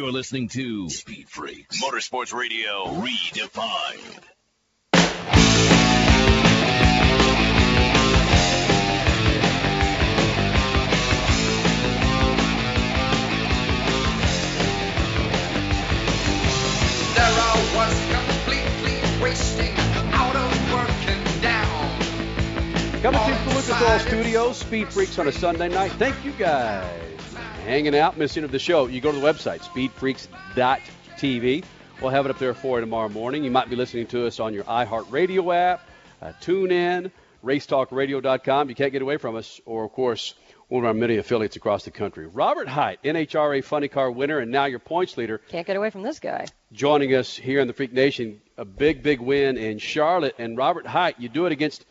You're listening to Speed Freaks Motorsports Radio Redefined. Sarah was completely wasting, out of working down. Coming to you from Lucas Oil Studios, Speed Freaks on a Sunday night. Thank you guys for hanging out, missing of the show. You go to the website, speedfreaks.tv. We'll have it up there for you tomorrow morning. You might be listening to us on your iHeartRadio app, uh, tune in, racetalkradio.com. You can't get away from us, or, of course, one of our many affiliates across the country. Robert Hight, NHRA Funny Car winner and now your points leader, Can't get away from this guy. joining us here in the Freak Nation. A big, big win in Charlotte. And Robert Hight, you do it against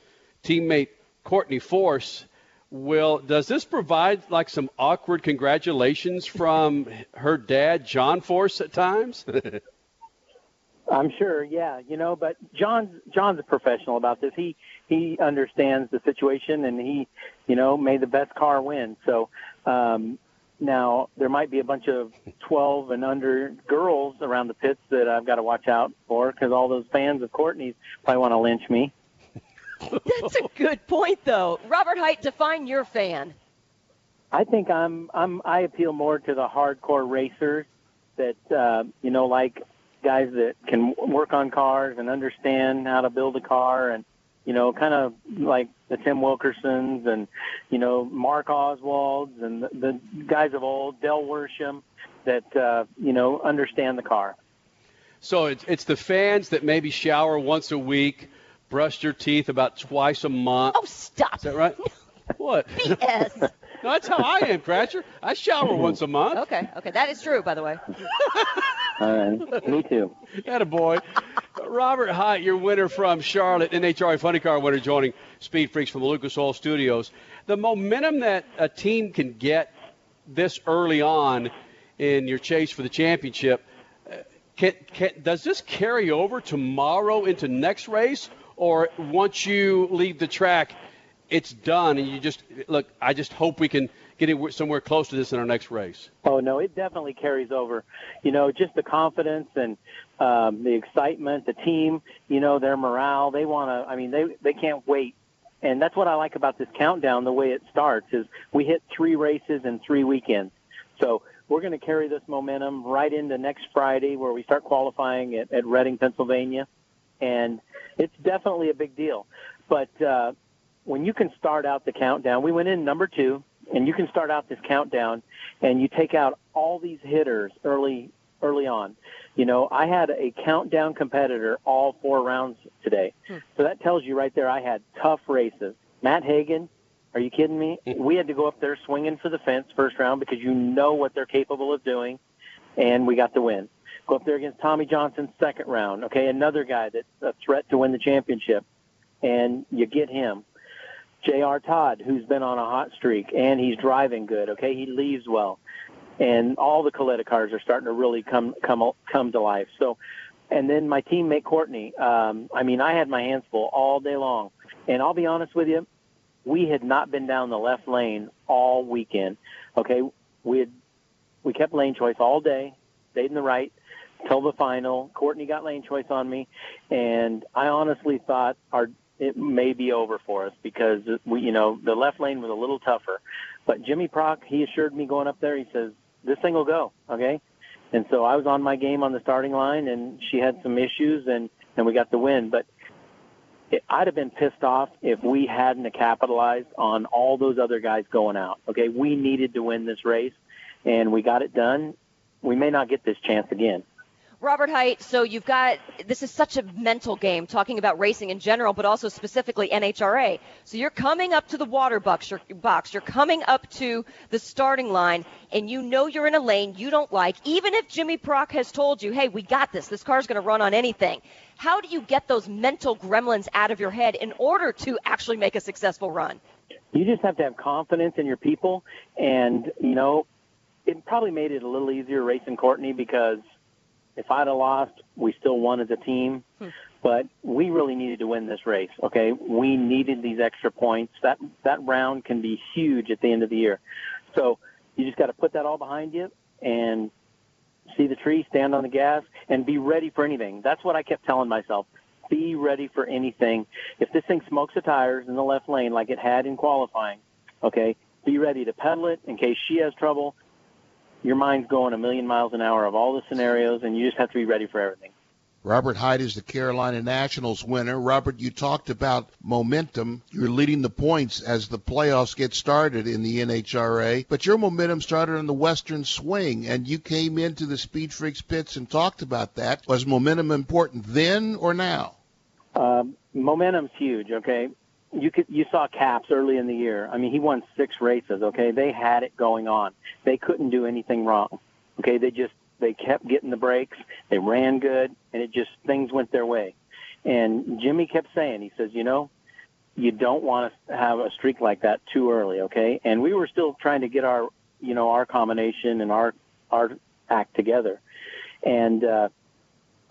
teammate Courtney Force. Will does this provide like some awkward congratulations from her dad, John Force, at times? I'm sure, yeah, you know, but John's John's a professional about this. He he understands the situation and he, you know, made the best car win. So um now there might be a bunch of 12 and under girls around the pits that I've got to watch out for because all those fans of Courtney's probably want to lynch me. That's a good point, though. Robert Hight, define your fan. I think I'm I'm I appeal more to the hardcore racers that uh, you know like guys that can work on cars and understand how to build a car and you know kind of like the Tim Wilkersons and you know Mark Oswalds and the, the guys of old Del Worsham that uh, you know understand the car. so it's it's the fans that maybe shower once a week, brush your teeth about twice a month. Oh, stop. Is that right? what? BS. No, that's how I am, Cratcher. I shower once a month. okay, okay, that is true, by the way. Uh, me too. Had a boy. Robert Hight, your winner from Charlotte, NHRA Funny Car winner, joining Speed Freaks from the Lucas Oil Studios. The momentum that a team can get this early on in your chase for the championship, uh, can, can, does this carry over tomorrow into next race, or once you leave the track, it's done, and you just look? I just hope we can get it somewhere close to this in our next race. Oh no, it definitely carries over. You know, just the confidence and um, the excitement, the team. You know, their morale. They want to. I mean, they they can't wait. And that's what I like about this countdown. The way it starts is we hit three races in three weekends. So we're going to carry this momentum right into next Friday, where we start qualifying at, at Reading, Pennsylvania, and it's definitely a big deal. But uh, when you can start out the countdown, we went in number two, and you can start out this countdown, and you take out all these hitters early early on. You know, I had a countdown competitor all four rounds today, so that tells you right there I had tough races. Matt Hagan, are you kidding me? We had to go up there swinging for the fence first round because you know what they're capable of doing, and we got the win. Go up there against Tommy Johnson second round. Okay, another guy that's a threat to win the championship, and you get him. J.R. Todd, who's been on a hot streak, and he's driving good. Okay, he leaves well, and all the Kalitta cars are starting to really come come come to life. So, and then my teammate Courtney. Um, I mean, I had my hands full all day long, and I'll be honest with you, we had not been down the left lane all weekend. Okay, we had we kept lane choice all day, stayed in the right till the final. Courtney got lane choice on me, and I honestly thought our it may be over for us because we, you know, the left lane was a little tougher. But Jimmy Prock, he assured me going up there, he says this thing will go, okay. And so I was on my game on the starting line, and she had some issues, and and we got the win. But it, I'd have been pissed off if we hadn't capitalized on all those other guys going out. Okay, we needed to win this race, and we got it done. We may not get this chance again. Robert Hight, so you've got this is such a mental game, talking about racing in general, but also specifically NHRA. So you're coming up to the water box, box, you're coming up to the starting line, and you know you're in a lane you don't like, even if Jimmy Prock has told you, hey, we got this, this car's going to run on anything. How do you get those mental gremlins out of your head in order to actually make a successful run? You just have to have confidence in your people, and you know, it probably made it a little easier racing Courtney because if I'd have lost, we still won as a team. Hmm. But we really needed to win this race. Okay, we needed these extra points. That that round can be huge at the end of the year. So you just got to put that all behind you and see the tree, stand on the gas, and be ready for anything. That's what I kept telling myself. Be ready for anything. If this thing smokes the tires in the left lane like it had in qualifying, okay, be ready to pedal it in case she has trouble. Your mind's going a million miles an hour of all the scenarios, and you just have to be ready for everything. Robert Hight is the Carolina Nationals winner. Robert, you talked about momentum. You're leading the points as the playoffs get started in the NHRA, but your momentum started on the Western Swing, and you came into the Speed Freaks pits and talked about that. Was momentum important then or now? Um, momentum's huge. Okay, you could you saw Capps early in the year. I mean, he won six races. Okay, they had it going on. They couldn't do anything wrong. Okay, they just they kept getting the breaks. They ran good, and it just things went their way. And Jimmy kept saying, he says, you know, you don't want to have a streak like that too early, okay? And we were still trying to get our, you know, our combination and our our act together. And uh,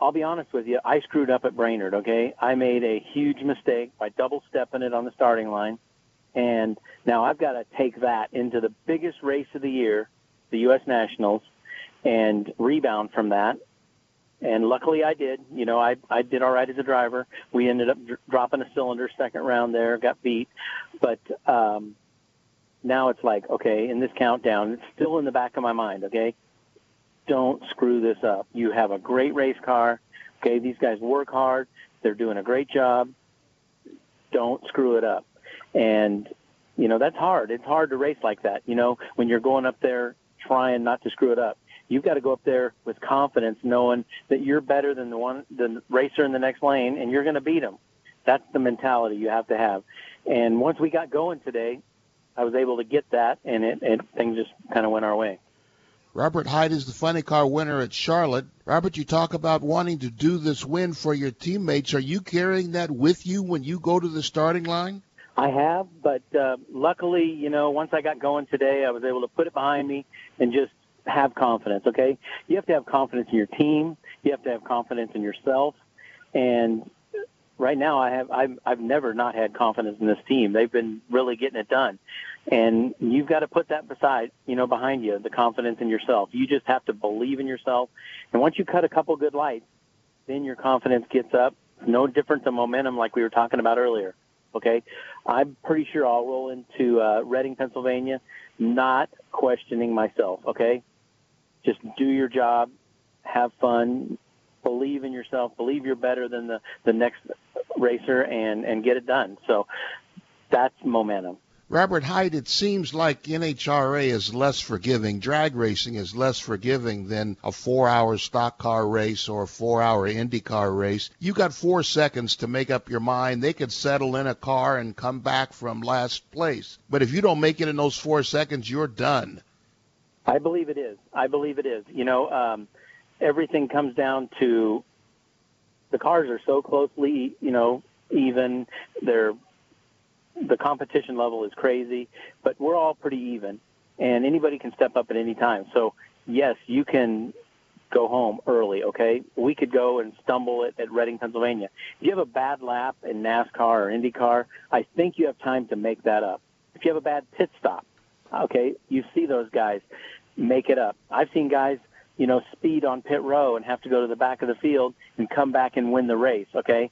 I'll be honest with you, I screwed up at Brainerd, okay? I made a huge mistake by double stepping it on the starting line. And now I've got to take that into the biggest race of the year, the U.S. Nationals, and rebound from that. And luckily I did. You know, I I did all right as a driver. We ended up dr- dropping a cylinder second round there, got beat. But um now it's like, okay, in this countdown, it's still in the back of my mind, okay? Don't screw this up. You have a great race car. Okay, these guys work hard. They're doing a great job. Don't screw it up. And you know, that's hard. It's hard to race like that, you know, when you're going up there trying not to screw it up you've got to go up there with confidence, knowing that you're better than the one, the racer in the next lane, and you're going to beat them. That's the mentality you have to have. And once we got going today, I was able to get that, and it, it things just kind of went our way. Robert Hight is the funny car winner at Charlotte. Robert, you talk about wanting to do this win for your teammates. Are you carrying that with you when you go to the starting line? I have, but uh, luckily, you know, once I got going today, I was able to put it behind me and just have confidence, okay? You have to have confidence in your team. You have to have confidence in yourself. And right now I have I've I've never not had confidence in this team. They've been really getting it done. And you've got to put that beside, you know, behind you, the confidence in yourself. You just have to believe in yourself. And once you cut a couple good lights, then your confidence gets up. No different than momentum like we were talking about earlier. Okay? I'm pretty sure I'll roll into uh, Reading, Pennsylvania, not questioning myself. Okay? just do your job, have fun, believe in yourself, believe you're better than the, the next racer, and, and get it done. So that's momentum. Robert Hight, it seems like NHRA is less forgiving. Drag racing is less forgiving than a four hour stock car race or a four hour IndyCar race. You got four seconds to make up your mind. They could settle in a car and come back from last place. But if you don't make it in those four seconds, you're done. I believe it is. I believe it is. You know, um, everything comes down to the cars are so closely, you know, even. They're the competition level is crazy, but we're all pretty even, and anybody can step up at any time. So yes, you can go home early. Okay, we could go and stumble at, at Reading, Pennsylvania. If you have a bad lap in NASCAR or IndyCar, I think you have time to make that up. If you have a bad pit stop, okay, you see those guys make it up. I've seen guys, you know, speed on pit row and have to go to the back of the field and come back and win the race, okay?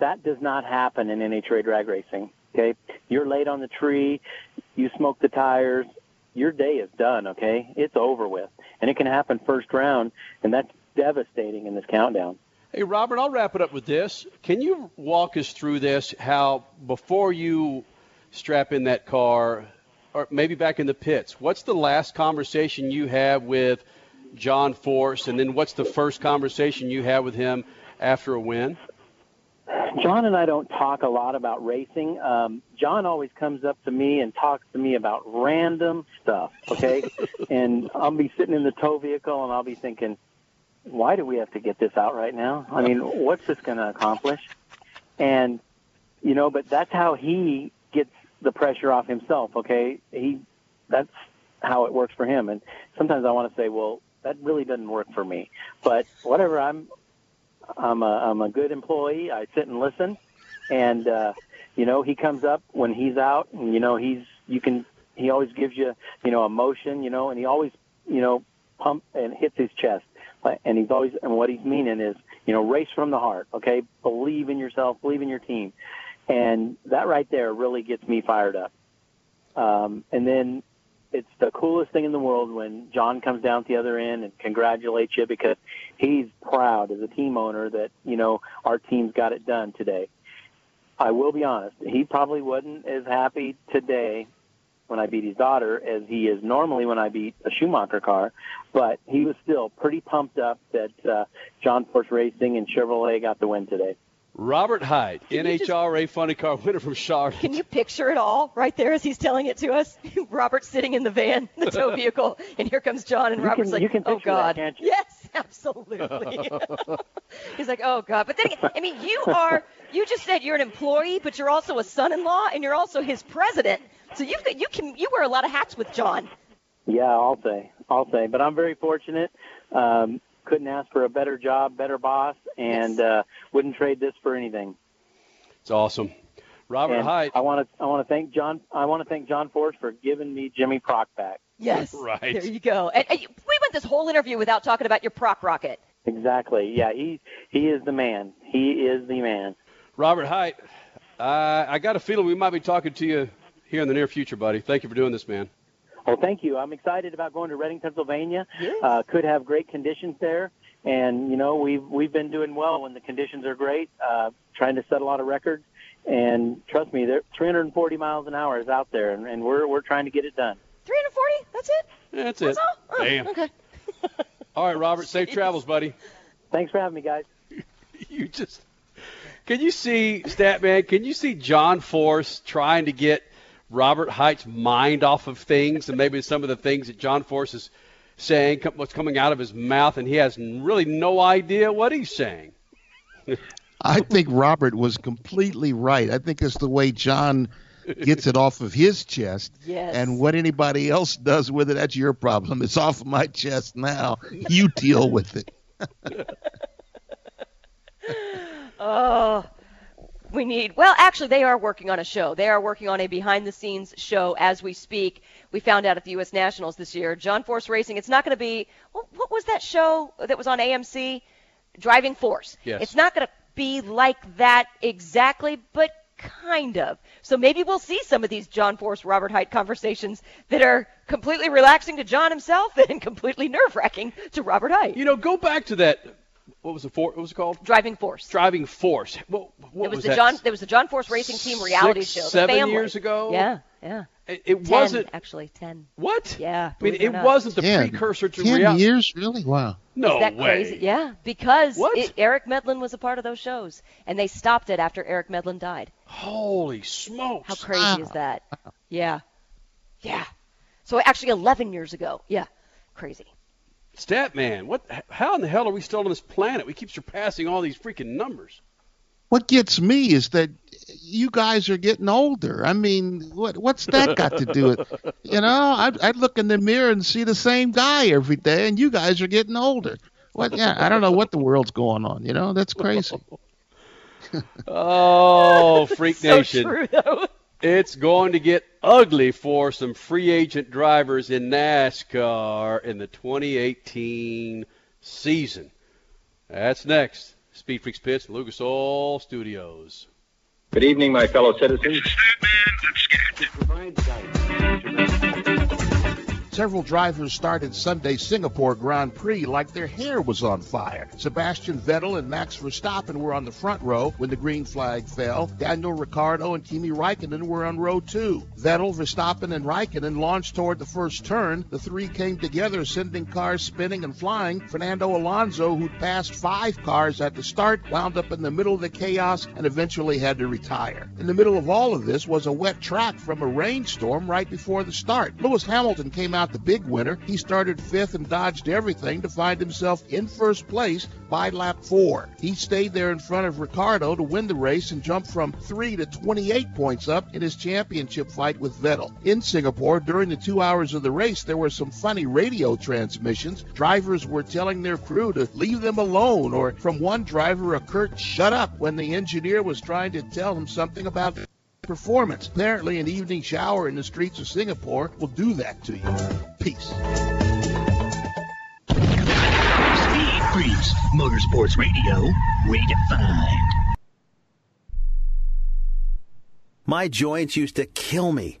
That does not happen in NHRA drag racing, okay? You're late on the tree, you smoke the tires, your day is done, okay? It's over with. And it can happen first round, and that's devastating in this countdown. Hey, Robert, I'll wrap it up with this. Can you walk us through this? How before you strap in that car, or maybe back in the pits, what's the last conversation you have with John Force, and then what's the first conversation you have with him after a win? John and I don't talk a lot about racing. Um, John always comes up to me and talks to me about random stuff, okay? and I'll be sitting in the tow vehicle and I'll be thinking, why do we have to get this out right now? I mean, what's this going to accomplish? And, you know, but that's how he gets the pressure off himself. Okay, he that's how it works for him. And sometimes I want to say, well, that really doesn't work for me. But whatever, I'm I'm a I'm a good employee. I sit and listen, and uh, you know he comes up when he's out, and you know he's you can he always gives you you know emotion, you know, and he always you know pump and hits his chest. And he's always and what he's meaning is, you know, race from the heart. Okay, believe in yourself, believe in your team, and that right there really gets me fired up. Um, and then it's the coolest thing in the world when John comes down at the other end and congratulates you because he's proud as a team owner that you know our team's got it done today. I will be honest, he probably wasn't as happy today when I beat his daughter as he is normally when I beat a Schumacher car, but he was still pretty pumped up that uh, John Force Racing and Chevrolet got the win today. Robert Hight, Can you just- NHRA Funny Car winner from Charlotte. Can you picture it all right there as he's telling it to us? Robert sitting in the van, the tow vehicle, and here comes John, and You Robert's can- like, you can "Oh picture that, God, can't you?" yes, absolutely." he's like, "Oh God," but then again, I mean, you are you just said you're an employee, but you're also a son-in-law, and you're also his president. So you you can you wear a lot of hats with John. Yeah, I'll say, I'll say, but I'm very fortunate. Um, couldn't ask for a better job, better boss, and uh, wouldn't trade this for anything. It's awesome. Robert And Hight. I want to I want to thank John I want to thank John Force for giving me Jimmy Prock back. Yes, Right. There you go. And, and you- we went this whole interview without talking about your Prock rocket. Exactly. Yeah, he he is the man. He is the man. Robert Hight, uh, I got a feeling we might be talking to you here in the near future, buddy. Thank you for doing this, man. Well, thank you. I'm excited about going to Reading, Pennsylvania. Uh, could have great conditions there, and you know we've we've been doing well when the conditions are great. Uh, trying to set a lot of records, and trust me, there 340 miles an hour is out there, and, and we're we're trying to get it done. 340. That's it. That's it. That's all. Oh, Bam. Okay. All right, Robert. Safe travels, buddy. Thanks for having me, guys. You just can you see Statman? Can you see John Force trying to get Robert Hight's mind off of things and maybe some of the things that John Force is saying, what's coming out of his mouth, and he has really no idea what he's saying. I think Robert was completely right. I think it's the way John gets it off of his chest. Yes. And what anybody else does with it, that's your problem. It's off of my chest now. You deal with it. Oh, we need. Well, actually, they are working on a show. They are working on a behind-the-scenes show as we speak. We found out at the U.S. Nationals this year. John Force Racing. It's not going to be. What, what was that show that was on AMC? Driving Force. Yes. It's not going to be like that exactly, but kind of. So maybe we'll see some of these John Force Robert Hight conversations that are completely relaxing to John himself and completely nerve-wracking to Robert Hight. You know, go back to that. What was the for, What was it called? Driving Force. Driving Force. What, what it was, was the that? John. There was the John Force Racing Team reality Six, show. Seven family. years ago? Yeah, yeah. It, it Ten, wasn't. actually ten. What? Yeah, I mean, it it wasn't the Ten. precursor to Ten reality. years, really? Wow. No Is that way. crazy? Yeah, because it, Eric Medlen was a part of those shows, and they stopped it after Eric Medlen died. Holy smokes! How crazy is that? Yeah, yeah. So actually, 11 years ago. Yeah, crazy. Statman, what? How in the hell are we still on this planet? We keep surpassing all these freaking numbers. What gets me is that you guys are getting older. I mean, what what's that got to do with? You know, I I look in the mirror and see the same guy every day, and you guys are getting older. What? Yeah, I don't know what the world's going on. You know, that's crazy. Oh, Freak so Nation. true. It's going to get ugly for some free agent drivers in NASCAR in the 2018 season. That's next. Speed Freaks Pits, Lucas Oil Studios. Good evening, my fellow citizens. Several drivers started Sunday's Singapore Grand Prix like their hair was on fire. Sebastian Vettel and Max Verstappen were on the front row when the green flag fell. Daniel Ricciardo and Kimi Raikkonen were on row two. Vettel, Verstappen, and Raikkonen launched toward the first turn. The three came together, sending cars spinning and flying. Fernando Alonso, who'd passed five cars at the start, wound up in the middle of the chaos and eventually had to retire. In the middle of all of this was a wet track from a rainstorm right before the start. Lewis Hamilton came out the big winner. He started fifth and dodged everything to find himself in first place by lap four. He stayed there in front of Ricciardo to win the race and jumped from three to 28 points up in his championship fight with Vettel. In Singapore, during the two hours of the race, there were some funny radio transmissions. Drivers were telling their crew to leave them alone, or from one driver, a curt shut up when the engineer was trying to tell him something about performance. Apparently, an evening shower in the streets of Singapore will do that to you. Peace. Speed Freaks, Motorsports Radio, redefined. My joints used to kill me.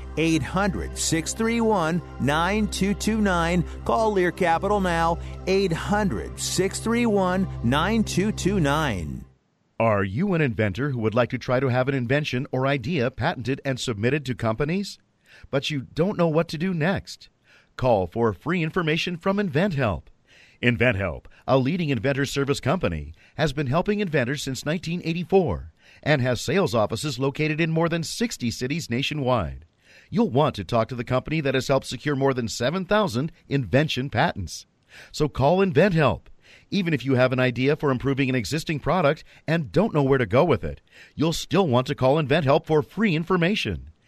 800 631 9229. Call Lear Capital now. 800 631 9229. Are you an inventor who would like to try to have an invention or idea patented and submitted to companies? But you don't know what to do next? Call for free information from InventHelp. InventHelp, a leading inventor service company, has been helping inventors since 1984 and has sales offices located in more than 60 cities nationwide. You'll want to talk to the company that has helped secure more than 7,000 invention patents. So call InventHelp. Even if you have an idea for improving an existing product and don't know where to go with it, you'll still want to call InventHelp for free information.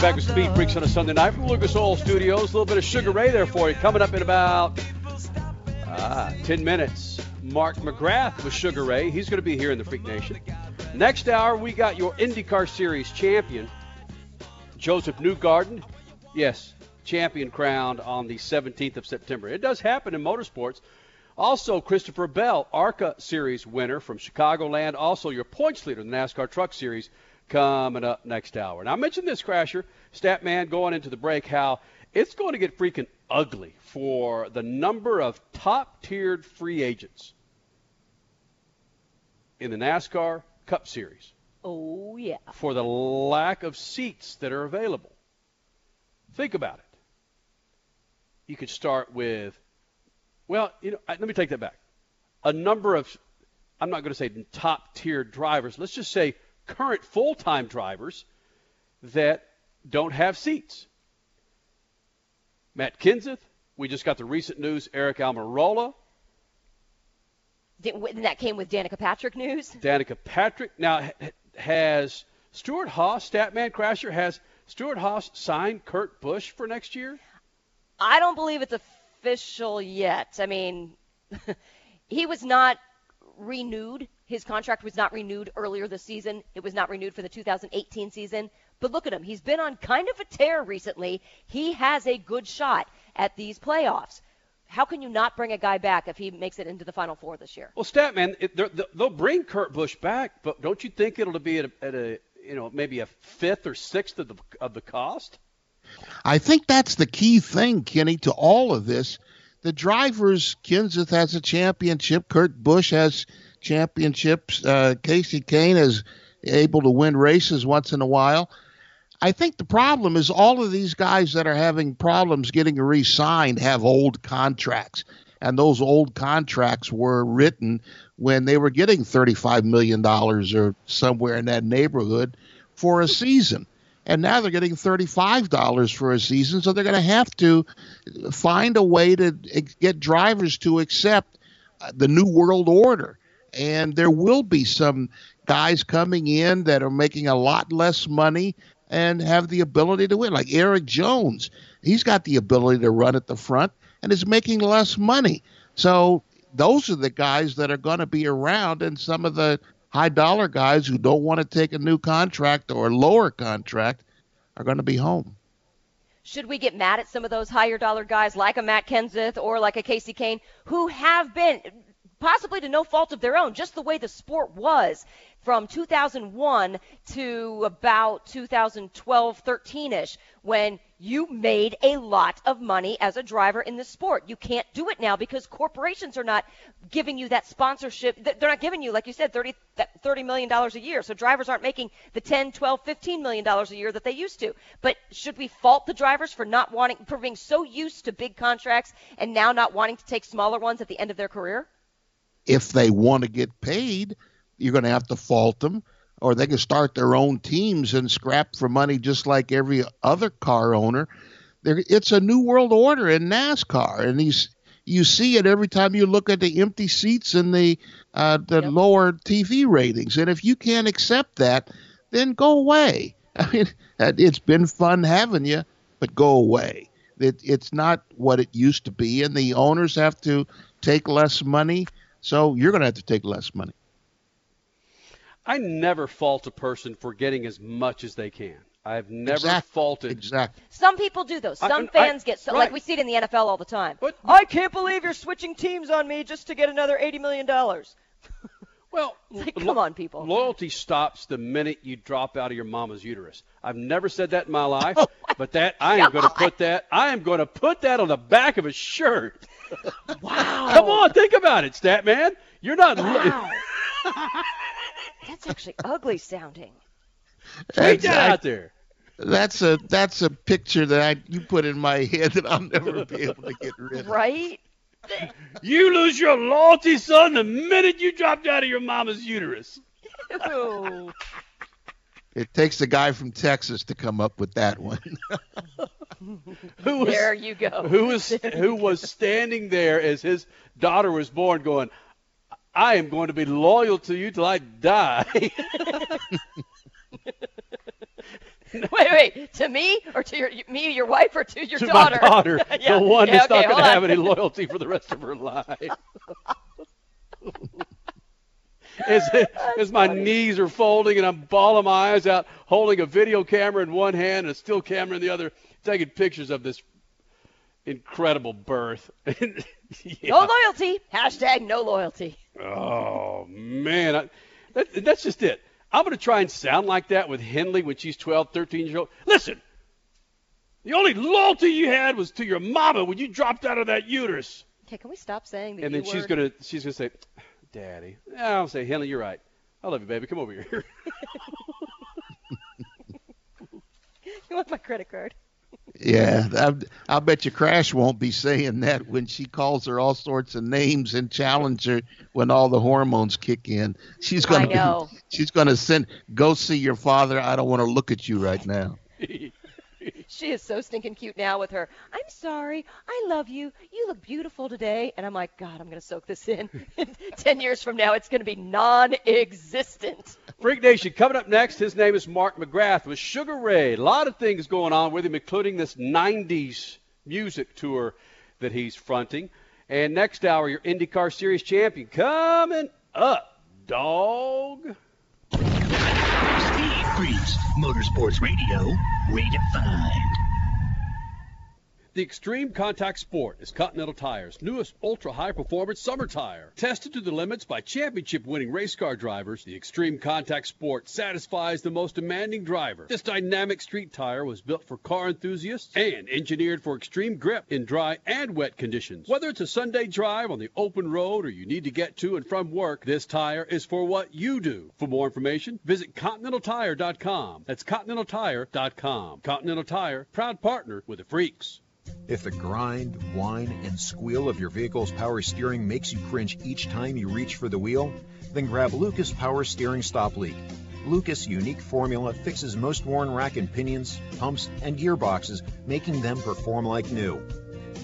Back with Speed Freaks on a Sunday night from Lucas Oil Studios. A little bit of Sugar Ray there for you. Coming up in about ah, 10 minutes. Mark McGrath with Sugar Ray. He's going to be here in the Freak Nation. Next hour, we got your IndyCar Series champion, Josef Newgarden. Yes, champion crowned on the 17th of September. It does happen in motorsports. Also, Christopher Bell, ARCA Series winner from Chicagoland. Also, your points leader in the NASCAR Truck Series coming up next hour. Now, I mentioned this, Crasher, Statman, going into the break, how it's going to get freaking ugly for the number of top tiered free agents in the NASCAR Cup Series. Oh, yeah. For the lack of seats that are available. Think about it. You could start with, well, you know, let me take that back. A number of, I'm not going to say top tiered drivers. Let's just say current full time drivers that don't have seats. Matt Kenseth, we just got the recent news, Aric Almirola. That came with Danica Patrick news? Danica Patrick. Now, has Stewart-Haas, Statman Crasher, has Stewart-Haas signed Kurt Busch for next year? I don't believe it's official yet. I mean, he was not renewed his contract was not renewed earlier this season. It was not renewed for the 2018 season. But look at him. He's been on kind of a tear recently. He has a good shot at these playoffs. How can you not bring a guy back if he makes it into the Final Four this year? Well, Statman, it, they'll bring Kurt Busch back, but don't you think it'll be at a, at a you know maybe a fifth or sixth of the of the cost? I think that's the key thing, Kenny, to all of this. The drivers, Kenseth has a championship, Kurt Busch has championships, uh, Kasey Kahne is able to win races once in a while. I think the problem is all of these guys that are having problems getting re signed have old contracts. And those old contracts were written when they were getting $35 million or somewhere in that neighborhood for a season. And now they're getting $35 for a season. So they're going to have to find a way to get drivers to accept the new world order. And there will be some guys coming in that are making a lot less money and have the ability to win. Like Erik Jones, he's got the ability to run at the front and is making less money. So those are the guys that are going to be around, and some of the high dollar guys who don't want to take a new contract or lower contract are going to be home. Should we get mad at some of those higher dollar guys like a Matt Kenseth or like a Casey Kahne who have been possibly to no fault of their own, just the way the sport was from 2001 to about 2012, 13ish, when you made a lot of money as a driver in the sport. You can't do it now because corporations are not giving you that sponsorship. They're not giving you, like you said, 30, $30 million a year. So drivers aren't making the 10, 12, 15 million dollars a year that they used to. But should we fault the drivers for not wanting, for being so used to big contracts and now not wanting to take smaller ones at the end of their career? If they want to get paid, you're going to have to fault them, or they can start their own teams and scrap for money just like every other car owner. There, it's a new world order in NASCAR, and these you see it every time you look at the empty seats and the uh, the yep. lower TV ratings. And if you can't accept that, then go away. I mean, it's been fun having you, but go away. It, it's not what it used to be, and the owners have to take less money. So you're going to have to take less money. I never fault a person for getting as much as they can. I've never exactly. faulted. Exactly. Some people do though. Some I, fans I, get so right. like we see it in the NFL all the time. But, I can't believe you're switching teams on me just to get another eighty million dollars. Well, like, come on, people. Loyalty stops the minute you drop out of your mama's uterus. I've never said that in my life, oh my but that I am going to put that I am going to put that on the back of a shirt. Wow. come on, think about it, stat man. You're not. Wow. That's actually ugly sounding. Tweet that out there. That's a that's a picture that I you put in my head that I'll never be able to get rid of. Right? You lose your loyalty, son, the minute you dropped out of your mama's uterus. Ew. It takes a guy from Texas to come up with that one. who was, there you go. Who was who was standing there as his daughter was born, going, I am going to be loyal to you till I die. wait, wait. To me or to your me, your wife, or to your to daughter? my daughter, yeah. the one yeah, that's okay, not going to have any loyalty for the rest of her life. as, as my funny. knees are folding and I'm bawling my eyes out, holding a video camera in one hand and a still camera in the other, taking pictures of this incredible birth. yeah. No loyalty. Hashtag no loyalty. Oh man, I, that, that's just it. I'm going to try and sound like that with Henley when she's 12, 13 years old. Listen, the only loyalty you had was to your mama when you dropped out of that uterus. Okay, can we stop saying the And then she's word? gonna she's gonna say, "Daddy," I'll say, "Henley, you're right. I love you, baby. Come over here." You want my credit card? Yeah, I, I'll bet you Crash won't be saying that when she calls her all sorts of names and challenge her when all the hormones kick in. She's gonna I know. Be, she's gonna send go see your father. I don't want to look at you right now. She is so stinking cute now with her. I'm sorry. I love you. You look beautiful today. And I'm like, God, I'm going to soak this in. Ten years from now, it's going to be non-existent. Freak Nation coming up next. His name is Mark McGrath with Sugar Ray. A lot of things going on with him, including this '90s music tour that he's fronting. And next hour, your IndyCar Series champion coming up. dog. Freaks, Motorsports Radio, redefined. The Extreme Contact Sport is Continental Tire's newest ultra high performance summer tire. Tested to the limits by championship winning race car drivers, the Extreme Contact Sport satisfies the most demanding driver. This dynamic street tire was built for car enthusiasts and engineered for extreme grip in dry and wet conditions. Whether it's a Sunday drive on the open road or you need to get to and from work, this tire is for what you do. For more information, visit ContinentalTire.com. That's ContinentalTire.com. Continental Tire, proud partner with the Freaks. If the grind, whine, and squeal of your vehicle's power steering makes you cringe each time you reach for the wheel, then grab Lucas Power Steering Stop Leak. Lucas' unique formula fixes most worn rack and pinions, pumps, and gearboxes, making them perform like new.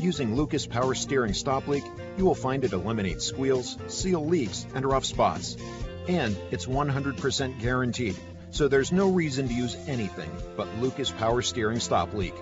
Using Lucas Power Steering Stop Leak, you will find it eliminates squeals, seal leaks, and rough spots. And it's 100% guaranteed, so there's no reason to use anything but Lucas Power Steering Stop Leak.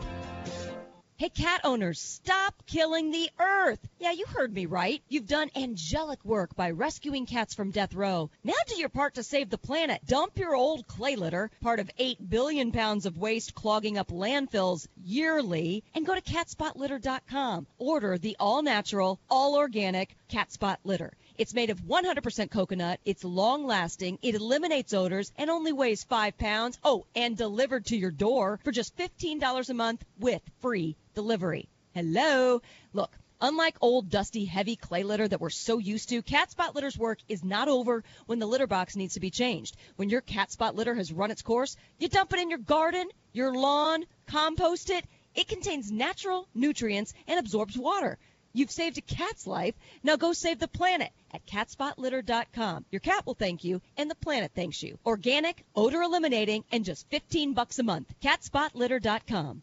Hey, cat owners, stop killing the earth. Yeah, you heard me right. You've done angelic work by rescuing cats from death row. Now do your part to save the planet. Dump your old clay litter, part of 8 billion pounds of waste clogging up landfills yearly, and go to catspotlitter.com. Order the all natural, all organic cat spot litter. It's made of 100% coconut. It's long lasting. It eliminates odors and only weighs five pounds. Oh, and delivered to your door for just $15 a month with free delivery. Hello. Look. Unlike old, dusty, heavy clay litter that we're so used to, cat spot litter's work is not over when the litter box needs to be changed. When your cat spot litter has run its course, you dump it in your garden, your lawn, compost it. It contains natural nutrients and absorbs water. You've saved a cat's life. Now go save the planet at catspotlitter.com. Your cat will thank you and the planet thanks you. Organic, odor eliminating, and just 15 bucks a month. catspotlitter.com.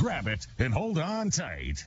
Grab it and hold on tight.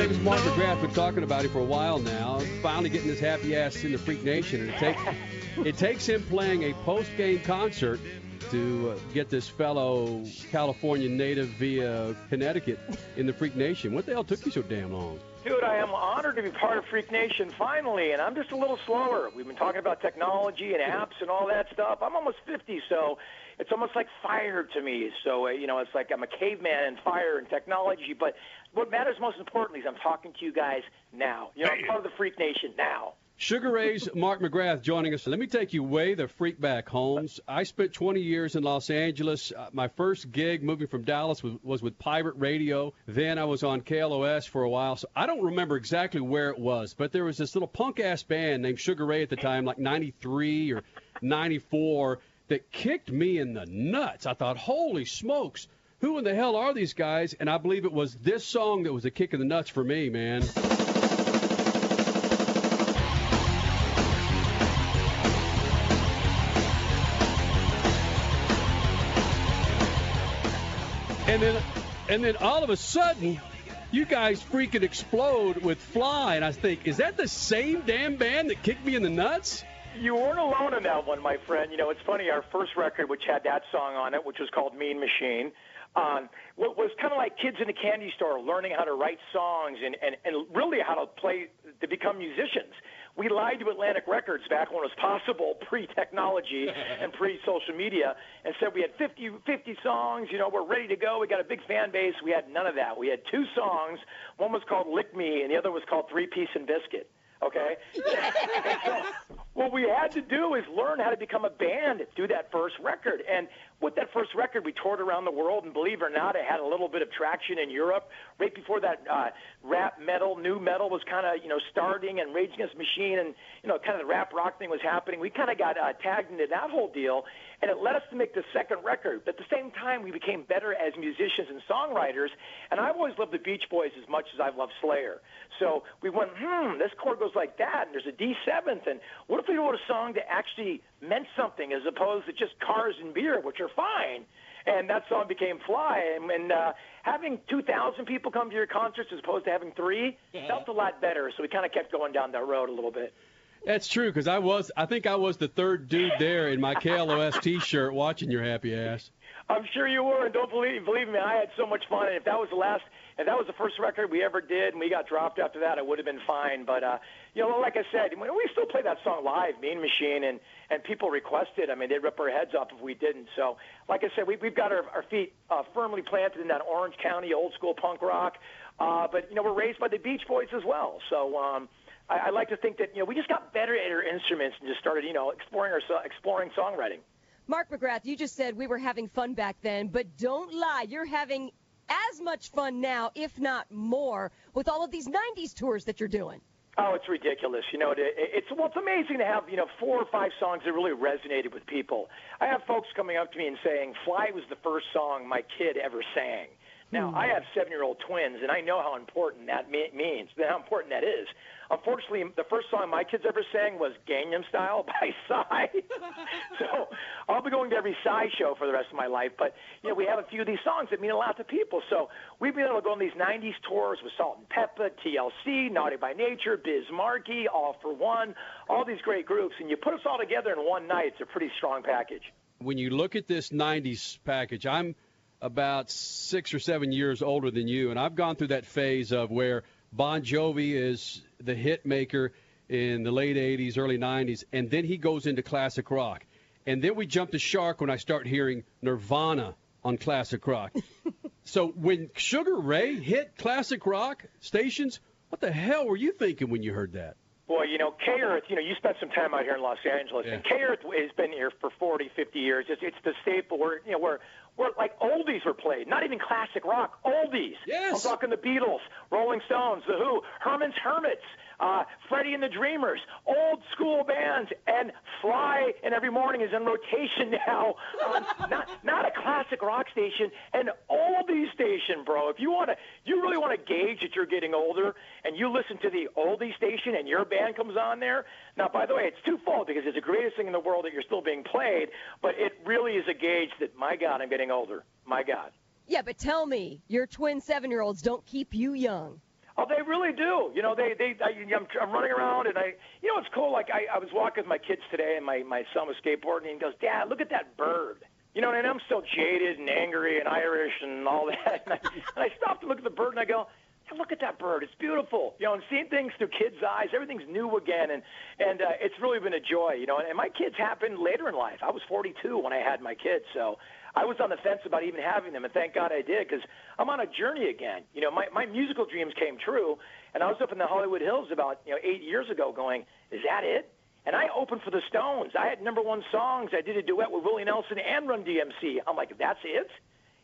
Davis Mark McGrath. Been talking about him for a while now. Finally getting his happy ass into Freak Nation, and it takes it takes him playing a post game concert to uh, get this fellow California native via Connecticut in the Freak Nation. What the hell took you so damn long? Dude, I am honored to be part of Freak Nation finally, and I'm just a little slower. We've been talking about technology and apps and all that stuff. I'm almost 50, so it's almost like fire to me. So, uh, you know, it's like I'm a caveman in fire and technology. But what matters most importantly is I'm talking to you guys now. You know, I'm part of the Freak Nation now. Sugar Ray's Mark McGrath joining us. Let me take you way the freak back, Holmes. I spent 20 years in Los Angeles. Uh, my first gig moving from Dallas was, was with Pirate Radio. Then I was on KLOS for a while. So I don't remember exactly where it was, but there was this little punk ass band named Sugar Ray at the time, like 93 or 94, that kicked me in the nuts. I thought, holy smokes. Who in the hell are these guys? And I believe it was this song that was a kick in the nuts for me, man. And then, and then all of a sudden, you guys freaking explode with Fly, and I think, is that the same damn band that kicked me in the nuts? You weren't alone in that one, my friend. You know, it's funny. Our first record, which had that song on it, which was called Mean Machine, um, what was kind of like kids in a candy store learning how to write songs and, and, and really how to play to become musicians. We lied to Atlantic Records back when it was possible, pre-technology and pre-social media, and said we had 50, 50 songs. You know, we're ready to go. We got a big fan base. We had none of that. We had two songs. One was called "Lick Me," and the other was called Three Piece and Biscuit. Okay. so, what we had to do is learn how to become a band through that first record. And with that first record, we toured around the world, and believe it or not, it had a little bit of traction in Europe. Right before that, uh, rap metal, new metal was kind of you know starting, and Rage Against the Machine, and you know kind of the rap rock thing was happening. We kind of got uh, tagged into that whole deal, and it led us to make the second record. But at the same time, we became better as musicians and songwriters. And I've always loved the Beach Boys as much as I've loved Slayer. So we went, hmm, this chord goes like that, and there's a D seventh, and what if we wrote a song that actually meant something as opposed to just cars and beer, which are fine. And that song became Fly. And, and uh, having 2,000 people come to your concerts as opposed to having three felt a lot better. So we kind of kept going down that road a little bit. That's true because I was I think I was the third dude there in my KLOS T-shirt watching your happy ass. I'm sure you were, and don't believe believe me, I had so much fun. And if that was the last, if that was the first record we ever did, and we got dropped after that, I would have been fine. But uh, you know, like I said, we still play that song live, Mean Machine, and and people requested. I mean, they'd rip our heads off if we didn't. So, like I said, we, we've got our, our feet uh, firmly planted in that Orange County old school punk rock. Uh, but you know, we're raised by the Beach Boys as well. So. um I, I like to think that you know we just got better at our instruments and just started you know exploring our exploring songwriting. Mark McGrath, you just said we were having fun back then, but don't lie, you're having as much fun now, if not more, with all of these '90s tours that you're doing. Oh, it's ridiculous. You know, it, it's well, it's amazing to have you know four or five songs that really resonated with people. I have folks coming up to me and saying, "Fly was the first song my kid ever sang." Now, hmm. I have seven-year-old twins, and I know how important that me- means, how important that is. Unfortunately, the first song my kids ever sang was Gangnam Style by Psy. so I'll be going to every Psy show for the rest of my life. But, you know, we have a few of these songs that mean a lot to people. So we've been able to go on these 90s tours with Salt-N-Pepa, TLC, Naughty by Nature, Biz Markie, All for One, all these great groups. And you put us all together in one night, it's a pretty strong package. When you look at this 90s package, I'm about six or seven years older than you, and I've gone through that phase of where Bon Jovi is the hit maker in the late 80s, early 90s, and then he goes into classic rock. And then we jump to Shark when I start hearing Nirvana on classic rock. so when Sugar Ray hit classic rock stations, what the hell were you thinking when you heard that? Boy, you know, K Earth, you know, you spent some time out here in Los Angeles, Yeah. and K Earth has been here for 40, 50 years. It's, it's the staple where, you know, where, where like oldies were played, not even classic rock, oldies. Yes. I'm talking the Beatles, Rolling Stones, The Who, Herman's Hermits, uh, Freddie and the Dreamers, old school bands, and Fly and Every Morning is in rotation now. Um, not, not a classic rock station, an oldie station, bro. If you want to, you really want to gauge that you're getting older, and you listen to the oldie station, and your band comes on there. Now, by the way, it's twofold because it's the greatest thing in the world that you're still being played, but it really is a gauge that, my God, I'm getting older. My God. Yeah, but tell me, your twin seven-year-olds don't keep you young. Oh, they really do. You know, they they I, I'm, I'm running around and I, you know, it's cool. Like I, I was walking with my kids today, and my my son was skateboarding, and he goes, "Dad, look at that bird." You know, and I'm still jaded and angry and Irish and all that. And I, and I stopped to look at the bird, and I go, "Hey, "Look at that bird! It's beautiful." You know, and seeing things through kids' eyes, everything's new again, and and uh, it's really been a joy. You know, and, and my kids happened later in life. I was 42 when I had my kids, so I was on the fence about even having them, and thank God I did because I'm on a journey again. You know, my my musical dreams came true, and I was up in the Hollywood Hills about you know eight years ago, going, "Is that it?" And I opened for the Stones. I had number one songs. I did a duet with Willie Nelson and Run DMC. I'm like, that's it?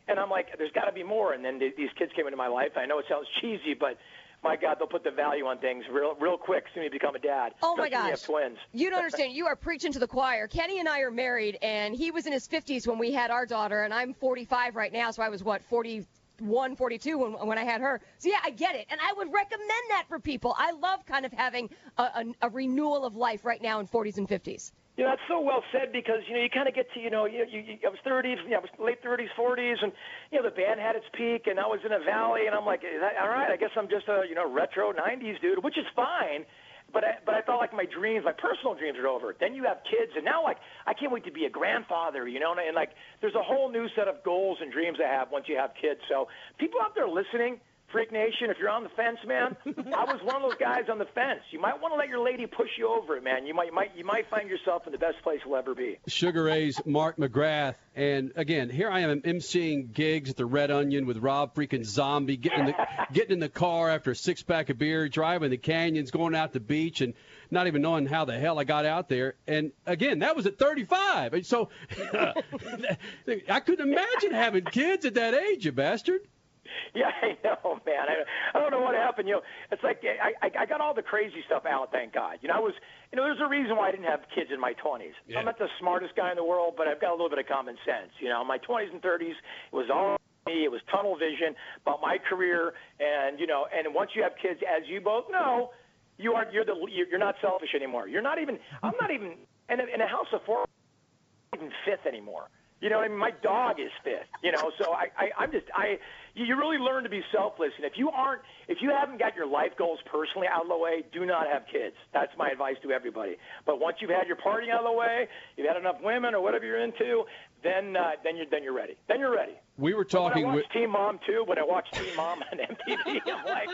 And I'm like, there's got to be more. And then th- these kids came into my life. I know it sounds cheesy, but my God, they'll put the value on things real, real quick soon you become a dad. Oh my when You have twins. You don't understand. You are preaching to the choir. Kenny and I are married, and he was in his 50s when we had our daughter, and I'm 45 right now, so I was what 41, 42 when, when I had her. So yeah, I get it, and I would recommend that for people. I love kind of having a, a, a renewal of life right now in 40s and 50s. You know, that's so well said because you know you kind of get to you know you, you, you I was 30s, you know, I was late 30s, 40s, and you know the band had its peak, and I was in a valley, and I'm like, all right, I guess I'm just a you know retro 90s dude, which is fine. But I, but I felt like my dreams, my personal dreams, are over. Then you have kids, and now like I can't wait to be a grandfather, you know, and, and like there's a whole new set of goals and dreams I have once you have kids. So people out there listening, Freak Nation, if you're on the fence, man, I was one of those guys on the fence. You might want to let your lady push you over it, man. You might, you might, you might find yourself in the best place you'll ever be. Sugar Ray's Mark McGrath, and again, here I am emceeing gigs at the Red Onion with Rob freaking Zombie, getting in the getting in the car after a six pack of beer, driving the canyons, going out the beach, and not even knowing how the hell I got out there. And again, that was at 35, and so I couldn't imagine having kids at that age, you bastard. Yeah, I know, man. I, I don't know what happened. You know, it's like I, I I got all the crazy stuff out. Thank God. You know, I was. You know, there's a reason why I didn't have kids in my 20s. Yeah. I'm not the smartest guy in the world, but I've got a little bit of common sense. You know, my 20s and 30s, it was all me. It was tunnel vision about my career, and you know, and once you have kids, as you both know, you are you're the you're you're not selfish anymore. You're not even. I'm not even. In a, in a house of four, I'm not even fifth anymore. You know what I mean? My dog is fifth. You know, so I, I I'm just I. You really learn to be selfless, and if you aren't, if you haven't got your life goals personally out of the way, do not have kids. That's my advice to everybody. But once you've had your party out of the way, you've had enough women or whatever you're into, then uh, then you're then you're ready. Then you're ready. We were When talking with. Team Mom too, when I watch Team Mom on MTV, I'm like,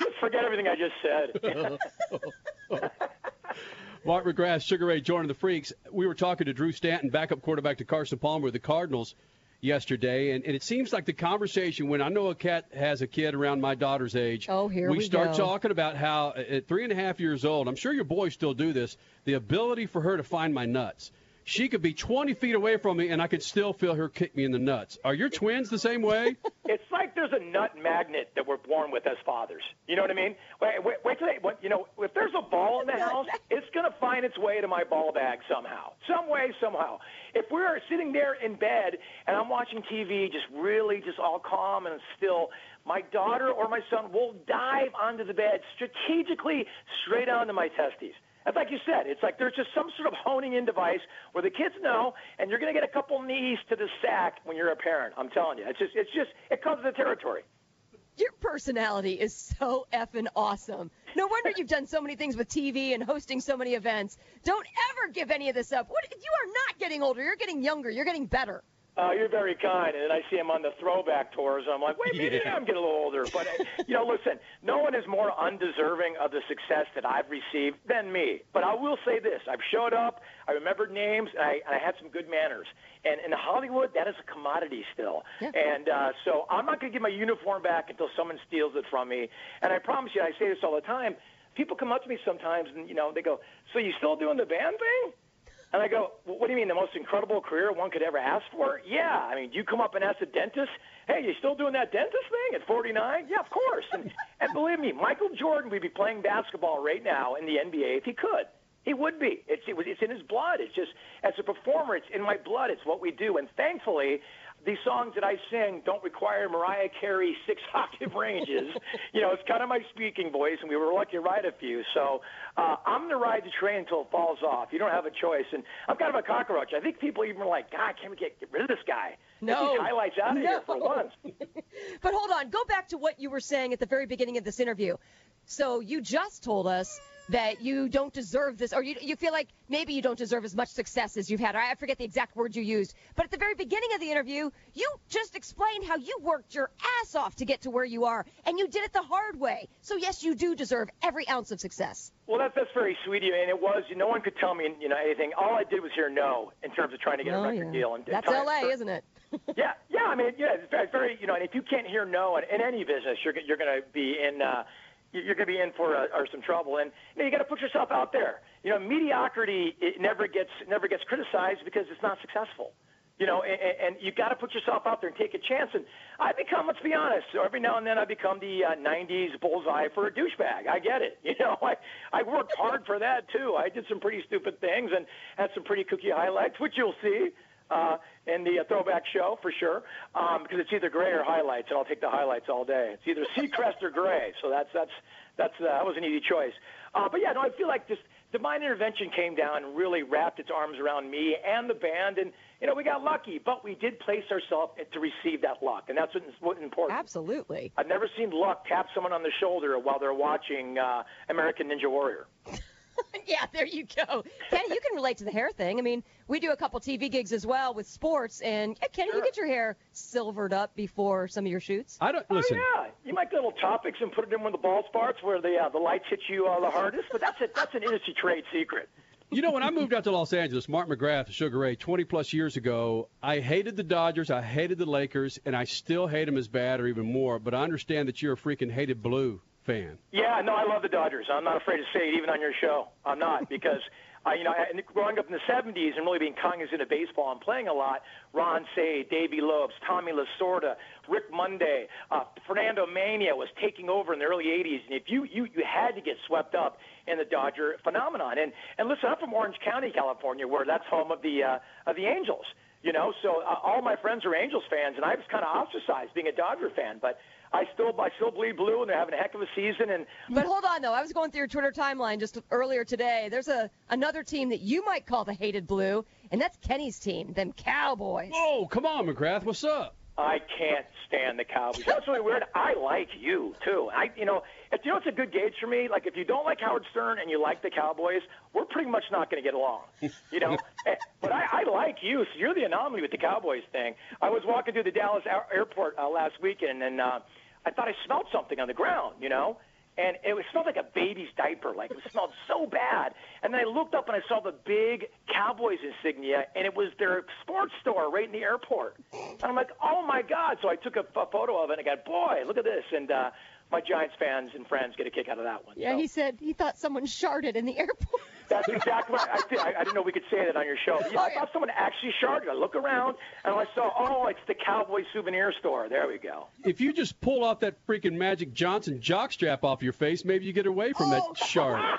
just forget everything I just said. Mark McGrath, Sugar Ray joining the Freaks. We were talking to Drew Stanton, backup quarterback to Carson Palmer with the Cardinals yesterday, and, and it seems like the conversation when I know a cat has a kid around my daughter's age. Oh, here we we start go. talking about how at three and a half years old, I'm sure your boys still do this. The ability for her to find my nuts. She could be 20 feet away from me, and I could still feel her kick me in the nuts. Are your twins the same way? It's like there's a nut magnet that we're born with as fathers. You know what I mean? Wait, wait, wait till they, what, you know, if there's a ball in the house, it's going to find its way to my ball bag somehow, some way, somehow. If we're sitting there in bed and I'm watching TV, just really, just all calm and still, my daughter or my son will dive onto the bed strategically straight onto my testes. That's like you said. It's like there's just some sort of honing in device where the kids know, and you're going to get a couple knees to the sack when you're a parent. I'm telling you, it's just, it's just, it comes with the territory. Your personality is so effing awesome. No wonder you've done so many things with TV and hosting so many events. Don't ever give any of this up. What you are not getting older. You're getting younger. You're getting better. Uh, you're very kind, and then I see him on the throwback tours, and I'm like, wait, maybe Yeah. I'm getting a little older. But uh, you know, listen, no one is more undeserving of the success that I've received than me. But I will say this: I've showed up, I remembered names, and I, and I had some good manners. And in Hollywood, that is a commodity still. And uh, so I'm not going to give my uniform back until someone steals it from me. And I promise you, I say this all the time. People come up to me sometimes, and you know, they go, "So you still doing the band thing?" And I go, well, what do you mean, the most incredible career one could ever ask for? Yeah. I mean, do you come up and ask a dentist, hey, you still doing that dentist thing at 49? Yeah, of course. And, and believe me, Michael Jordan would be playing basketball right now in the NBA if he could. He would be. It's, it was, it's in his blood. It's just, as a performer, it's in my blood. It's what we do. And thankfully, these songs that I sing don't require Mariah Carey six octave ranges. you know, it's kind of my speaking voice, and we were lucky to ride a few. So uh, I'm going to ride the train until it falls off. You don't have a choice. And I'm kind of a cockroach. I think people even are like, God, can we get, get rid of this guy? Get No. these highlights out of here for once. But hold on, go back to what you were saying at the very beginning of this interview. So you just told us that you don't deserve this, or you, you feel like maybe you don't deserve as much success as you've had. I I forget the exact words you used. But at the very beginning of the interview, you just explained how you worked your ass off to get to where you are, and you did it the hard way. So yes, you do deserve every ounce of success. Well, that's that's very sweet of you, and it was. No one could tell me, you know, anything. All I did was hear no in terms of trying to get a Oh, record yeah. deal. And That's LA, isn't it? yeah, yeah. I mean, yeah, it's very, very, you know, and if you can't hear no in, in any business, you're you're going to be in uh, you're going to be in for uh, or some trouble. And you know, you got to put yourself out there. You know, mediocrity it never gets never gets criticized because it's not successful. You know, and, and you got to put yourself out there and take a chance. And I become, let's be honest, every now and then I become the uh, '90s bullseye for a douchebag. I get it. You know, I I worked hard for that too. I did some pretty stupid things and had some pretty kooky highlights, which you'll see uh, in the uh, throwback show for sure, um, because it's either gray or highlights, and I'll take the highlights all day. It's either Seacrest or gray, so that's that's that's uh, that was an easy choice. Uh, but yeah, no, I feel like just divine intervention came down and really wrapped its arms around me and the band, and you know we got lucky, but we did place ourselves to receive that luck, and that's what's what's important. Absolutely. I've never seen luck tap someone on the shoulder while they're watching uh, American Ninja Warrior. yeah, there you go. Kenny, you can relate to the hair thing. I mean, we do a couple TV gigs as well with sports, and yeah, Kenny, you get your hair silvered up before some of your shoots. I don't listen. Oh, yeah, you might get little topics and put it in one of the ball spots where the uh, the lights hit you uh, the hardest, but that's it. That's an industry trade secret. You know, when I moved out to Los Angeles, Mark McGrath, Sugar Ray, 20 plus years ago, I hated the Dodgers, I hated the Lakers, and I still hate them as bad or even more. But I understand that you're a freaking hated blue fan. Yeah, no, I love the Dodgers. I'm not afraid to say it, even on your show. I'm not because. I, you know, I, growing up in the 70s and really being cognizant of baseball and playing a lot, Ron Cey, Davey Lopes, Tommy Lasorda, Rick Monday, uh, Fernando Mania was taking over in the early 80s, and if you, you you had to get swept up in the Dodger phenomenon. And and listen, I'm from Orange County, California, where that's home of the uh, of the Angels. You know, so uh, all my friends are Angels fans, and I was kind of ostracized being a Dodger fan, but I still I still bleed blue, and they're having a heck of a season. And but hold on though, I was going through your Twitter timeline just earlier today. There's a another team that you might call the hated blue, and that's Kenny's team, them Cowboys. Oh, come on, McGrath, what's up? I can't stand the Cowboys. That's really weird. I like you too. I, you know, if you know, it's a good gauge for me. Like if you don't like Howard Stern and you like the Cowboys, we're pretty much not going to get along. You know, Eh, but I, I like you. So you're the anomaly with the Cowboys thing. I was walking through the Dallas air- airport uh, last weekend, and uh, I thought I smelled something on the ground. You know. And it was, smelled like a baby's diaper. Like it smelled so bad. And then I looked up and I saw the big Cowboys insignia, and it was their sports store right in the airport. And I'm like, oh my god! So I took a, a photo of it, and I got, boy, look at this. And uh, my Giants fans and friends get a kick out of that one. Yeah, he said he thought someone sharted in the airport. That's exactly what I did. I, I didn't know we could say that on your show. But yeah, I thought someone actually sharted. I look around and I saw, oh, it's the Cowboy souvenir store. There we go. If you just pull off that freaking Magic Johnson jockstrap off your face, maybe you get away from that shard.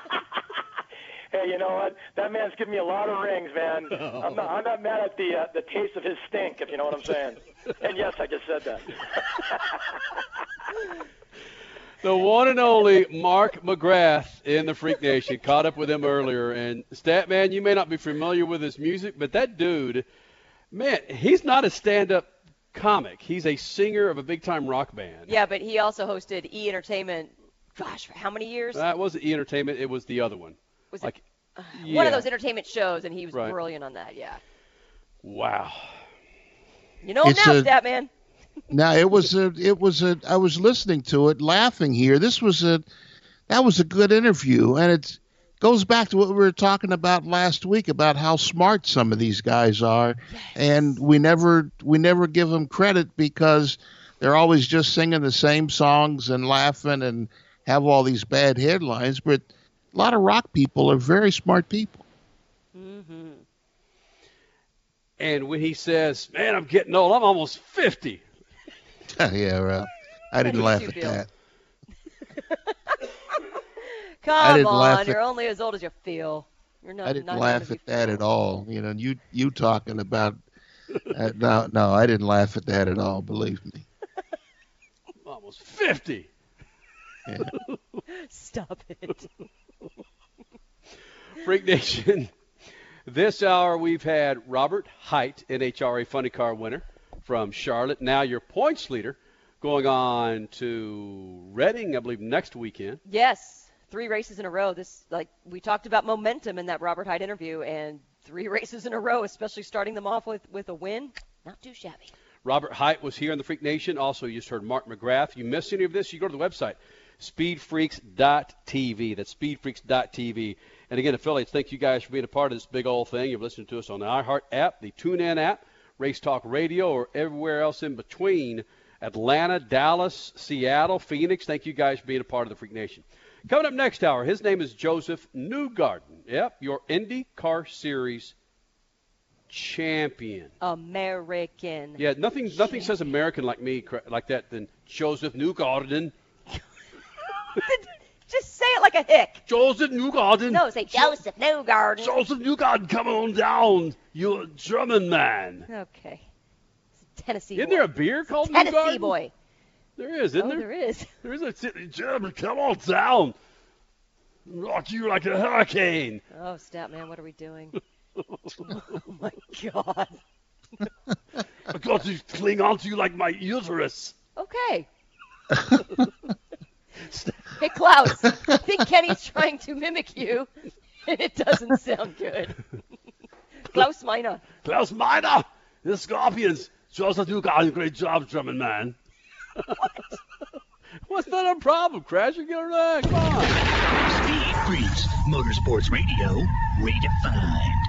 Hey, you know what? That man's giving me a lot of rings, man. I'm not, I'm not mad at the uh, the taste of his stink, if you know what I'm saying. And yes, I just said that. the one and only Mark McGrath in the Freak Nation. Caught up with him earlier. And Statman, you may not be familiar with his music, but that dude, man, he's not a stand-up comic. He's a singer of a big-time rock band. Yeah, but he also hosted E Entertainment. Gosh, for how many years? That wasn't E Entertainment. It was the other one. Was like, it uh, yeah. one of those entertainment shows? And he was Right. brilliant on that. Yeah. Wow. You know him It's now, a- Statman. Now it was a it was a I was listening to it laughing here. This was a that was a good interview and it goes back to what we were talking about last week about how smart some of these guys are and we never we never give them credit because they're always just singing the same songs and laughing and have all these bad headlines but a lot of rock people are very smart people. Mm-hmm. And when he says, "Man, I'm getting old. I'm almost 50." yeah, well, I didn't laugh at feel? that. Come on, at- you're only as old as you feel. You're not. I didn't not laugh at that at all. You know, you you talking about uh, no no, I didn't laugh at that at all. Believe me. Almost 50. Stop it. Freak Nation. This hour we've had Robert Hight, NHRA Funny Car winner from Charlotte. Now your points leader, going on to Reading, I believe, next weekend. Yes, three races in a row. This like we talked about momentum in that Robert Hight interview, and three races in a row, especially starting them off with with a win, not too shabby. Robert Hight was here in the Freak Nation. Also, you just heard Mark McGrath. You missed any of this, you go to the website, speedfreaks.tv. That's speedfreaks.tv. And again, affiliates, thank you guys for being a part of this big old thing. You're listening to us on the iHeart app, the TuneIn app, Race Talk Radio, or everywhere else in between. Atlanta, Dallas, Seattle, Phoenix. Thank you guys for being a part of the Freak Nation. Coming up next hour, his name is Josef Newgarden. Yep, your Indy Car Series champion. American. Yeah, nothing nothing says American like me like that than Josef Newgarden. Just say it like a hick. Josef Newgarden. No, say Josef Newgarden. Josef Newgarden, come on down, you German man. Okay. It's a Tennessee. Isn't boy. there a beer called Tennessee Newgarden? boy. There is, isn't oh, there? there is. There is a city German. Come on down. Rock you like a hurricane. Oh, Statman, what are we doing? oh my God. I got to cling on to you like my uterus. Okay. hey, Klaus. I think Kenny's trying to mimic you, and it doesn't sound good. Klaus Meine. Klaus Meine, the Scorpions. Shows that you got a great job, German man. What's not a problem, Crash? You get around. Come on. Speed Freaks, Motorsports Radio, redefined.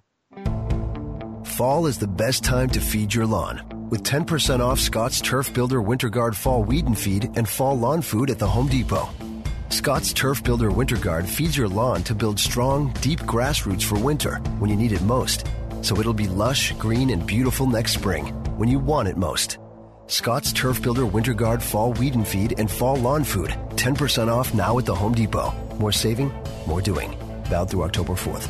Fall is the best time to feed your lawn. With 10% off Scott's Turf Builder Winter Guard Fall Weed and Feed and Fall Lawn Food at the Home Depot. Scott's Turf Builder Winter Guard feeds your lawn to build strong, deep grass roots for winter when you need it most. So it'll be lush, green, and beautiful next spring when you want it most. Scott's Turf Builder Winter Guard Fall Weed and Feed and Fall Lawn Food. 10% off now at the Home Depot. More saving, more doing. Valid through October 4th.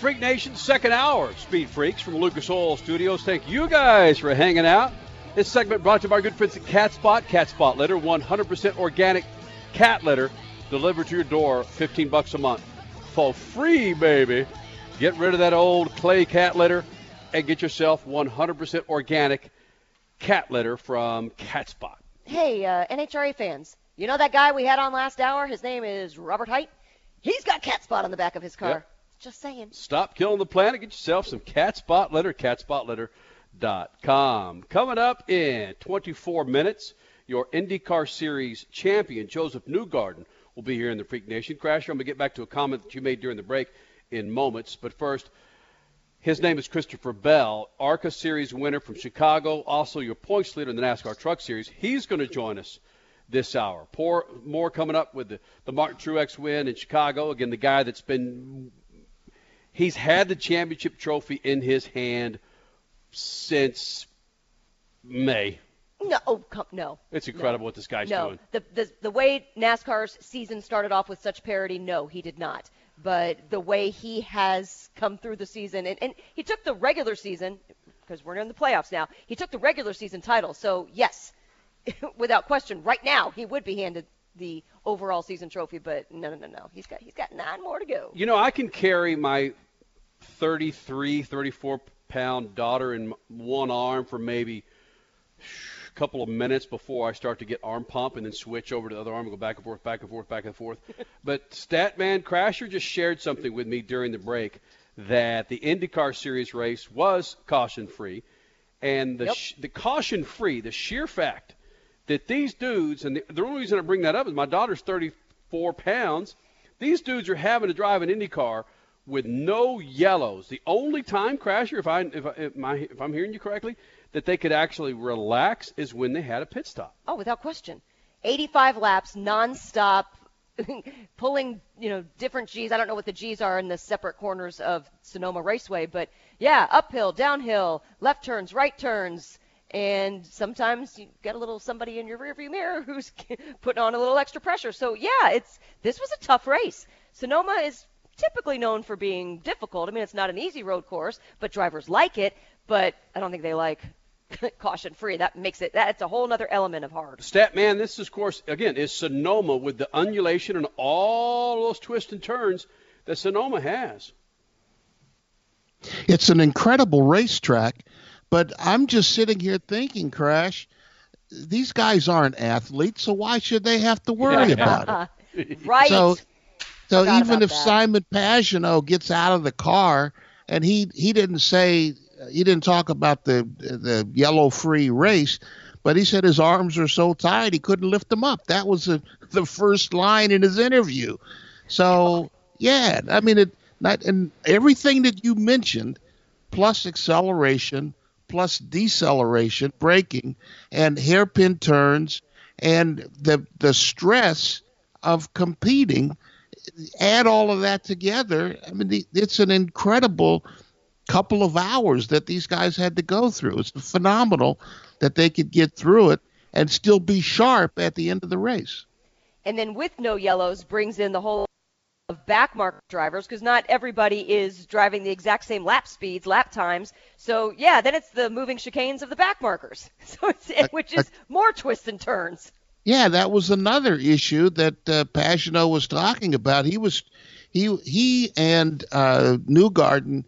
Freak Nation, second hour, Speed Freaks from Lucas Oil Studios. Thank you guys for hanging out. This segment brought to you by our good friends at Cat Spot. Cat Spot litter, 100% organic cat litter delivered to your door, 15 bucks a month for free, baby. Get rid of that old clay cat litter and get yourself 100% organic cat litter from Cat Spot. Hey, uh, NHRA fans, you know that guy we had on last hour? His name is Robert Hight. He's got cat spot on the back of his car. Yep. Just saying. Stop killing the planet. Get yourself some cat spot litter. Catspotlitter.com. Coming up in 24 minutes, your IndyCar Series champion Josef Newgarden will be here in the Freak Nation. Crasher, I'm to get back to a comment that you made during the break in moments, but first. His name is Christopher Bell, ARCA Series winner from Chicago, also your points leader in the NASCAR Truck Series. He's going to join us this hour. Poor, more coming up with the, the Martin Truex win in Chicago. Again, the guy that's been he's had the championship trophy in his hand since May. No, oh, come, no. It's incredible no. what this guy's no. doing. The, the the way NASCAR's season started off with such parity, no, he did not but the way he has come through the season, and, and he took the regular season, because we're in the playoffs now, he took the regular season title. So, yes, without question, right now he would be handed the overall season trophy, but no, no, no, no. He's got, he's got nine more to go. You know, I can carry my 33, 34 pound daughter in one arm for maybe a couple of minutes before I start to get arm pump and then switch over to the other arm and go back and forth, back and forth, back and forth. but Statman Crasher just shared something with me during the break that the IndyCar Series race was caution free, and the yep. sh- the caution free, the sheer fact that these dudes, and the, the only reason I bring that up is my daughter's 34 pounds. These dudes are having to drive an IndyCar with no yellows. The only time, Crasher, if I if, I, if, my, if I'm hearing you correctly, that they could actually relax is when they had a pit stop. Oh, without question. 85 laps nonstop, pulling, you know, different G's. I don't know what the G's are in the separate corners of Sonoma Raceway, but yeah, uphill, downhill, left turns, right turns, and sometimes you get a little somebody in your rearview mirror who's putting on a little extra pressure. So yeah, it's this was a tough race. Sonoma is typically known for being difficult. I mean, it's not an easy road course, but drivers like it. But I don't think they like caution free. That makes it that's a whole other element of hard. Stat man, this is of course again is Sonoma with the undulation and all those twists and turns that Sonoma has. It's an incredible racetrack, but I'm just sitting here thinking, Crash, these guys aren't athletes, so why should they have to worry about it? right. So, so even if that. Simon Pagenaud gets out of the car and he he didn't say he didn't talk about the the yellow free race, but he said his arms are so tight he couldn't lift them up. That was the the first line in his interview. So yeah, I mean it. Not and everything that you mentioned, plus acceleration, plus deceleration, braking, and hairpin turns, and the the stress of competing. Add all of that together. I mean, it's an incredible couple of hours that these guys had to go through. It's phenomenal that they could get through it and still be sharp at the end of the race. And then with no yellows brings in the whole of backmark drivers because not everybody is driving the exact same lap speeds, lap times. So yeah, then it's the moving chicanes of the backmarkers, so which is more twists and turns. Yeah, that was another issue that uh, Pagenaud was talking about. He was he he and uh, Newgarden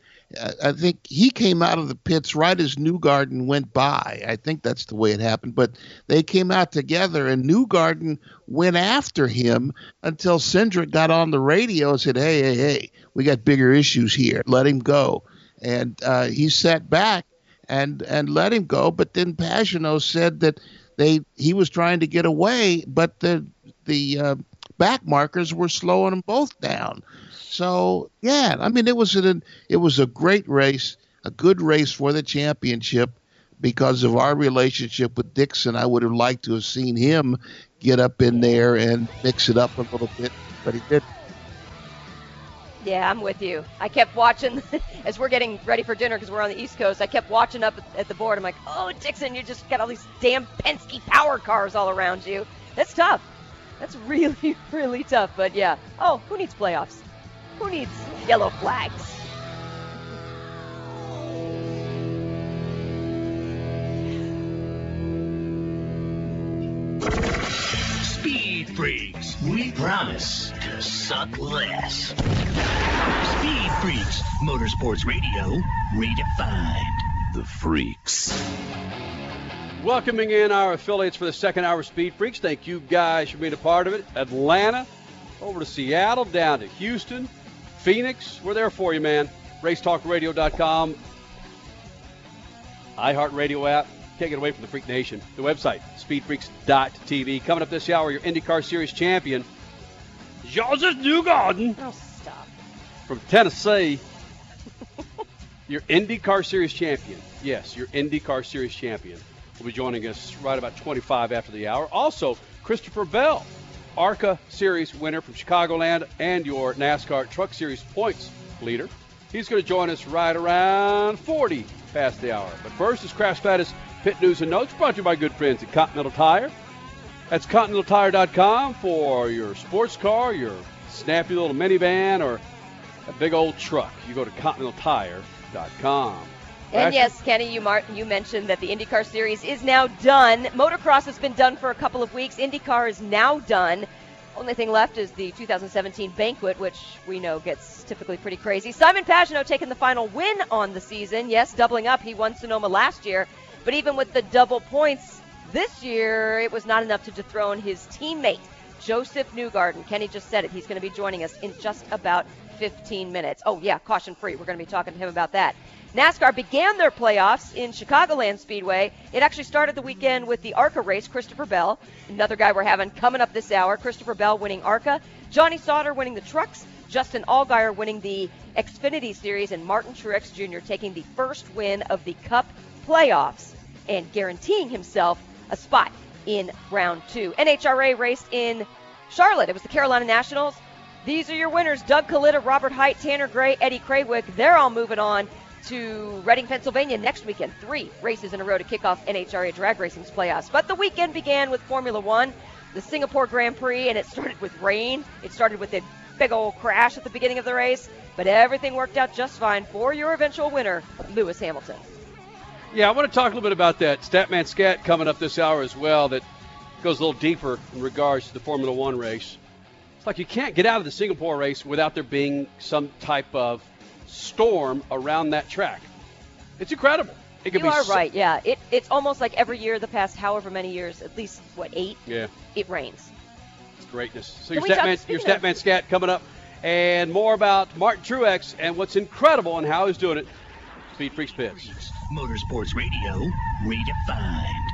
I think he came out of the pits right as Newgarden went by. I think that's the way it happened. But they came out together, and Newgarden went after him until Cindric got on the radio and said, "Hey, hey, hey, we got bigger issues here. Let him go." And uh, he sat back and and let him go. But then Pagenaud said that they he was trying to get away, but the the uh, back markers were slowing them both down. So yeah, I mean it was an it was a great race, a good race for the championship because of our relationship with Dixon. I would have liked to have seen him get up in there and mix it up a little bit, but he didn't. Yeah, I'm with you. I kept watching as we're getting ready for dinner because we're on the East Coast. I kept watching up at the board. I'm like, oh, Dixon, you just got all these damn Penske power cars all around you. That's tough. That's really, really tough. But yeah. Oh, who needs playoffs? Who needs yellow flags? Speed Freaks, we promise to suck less. Speed Freaks, Motorsports Radio, redefined. The Freaks. Welcoming in our affiliates for the second hour, of Speed Freaks. Thank you guys for being a part of it. Atlanta, over to Seattle, down to Houston, Phoenix, we're there for you, man. RaceTalkRadio.com, iHeartRadio app. Can't get away from the Freak Nation. The website, speedfreaks.tv. Coming up this hour, your IndyCar Series champion, Josef Newgarden. Oh, stop. From Tennessee. your IndyCar Series champion. Yes, your IndyCar Series champion will be joining us right about 25 after the hour. Also, Christopher Bell, ARCA Series winner from Chicagoland and your NASCAR Truck Series points leader. He's going to join us right around 40 past the hour. But first is Crash Status Pit News and Notes brought to you by good friends at Continental Tire. That's ContinentalTire.com for your sports car, your snappy little minivan, or a big old truck. You go to ContinentalTire.com. And yes, Kenny, you, mar- you mentioned that the IndyCar Series is now done. Motocross has been done for a couple of weeks. IndyCar is now done. Only thing left is the 2017 banquet, which we know gets typically pretty crazy. Simon Pagenaud taking the final win on the season. Yes, doubling up. He won Sonoma last year. But even with the double points this year, it was not enough to dethrone his teammate, Josef Newgarden. Kenny just said it. He's going to be joining us in just about 15 minutes. Oh, yeah, caution free. We're going to be talking to him about that. NASCAR began their playoffs in Chicagoland Speedway. It actually started the weekend with the ARCA race, Christopher Bell, another guy we're having coming up this hour. Christopher Bell winning ARCA, Johnny Sauter winning the trucks, Justin Allgaier winning the Xfinity Series, and Martin Truex Jr. taking the first win of the Cup playoffs and guaranteeing himself a spot in round two. NHRA raced in Charlotte. It was the Carolina Nationals. These are your winners Doug Kalitta, Robert Hight, Tanner Gray, Eddie Krawiec. They're all moving on to Reading, Pennsylvania next weekend. Three races in a row to kick off NHRA drag racing's playoffs. But the weekend began with Formula One, the Singapore Grand Prix, and it started with rain. It started with a big old crash at the beginning of the race, but everything worked out just fine for your eventual winner, Lewis Hamilton. Yeah, I want to talk a little bit about that Statman Scat coming up this hour as well. That goes a little deeper in regards to the Formula One race. It's like you can't get out of the Singapore race without there being some type of storm around that track. It's incredible. It could you be are so- right. Yeah, it, it's almost like every year, the past however many years, at least what eight, Yeah, it rains. it's greatness. So Can your we talk- Statman, your Statman Scat coming up, and more about Martin Truex and what's incredible and how he's doing it. Speed Freaks Pits. Motorsports Radio, redefined.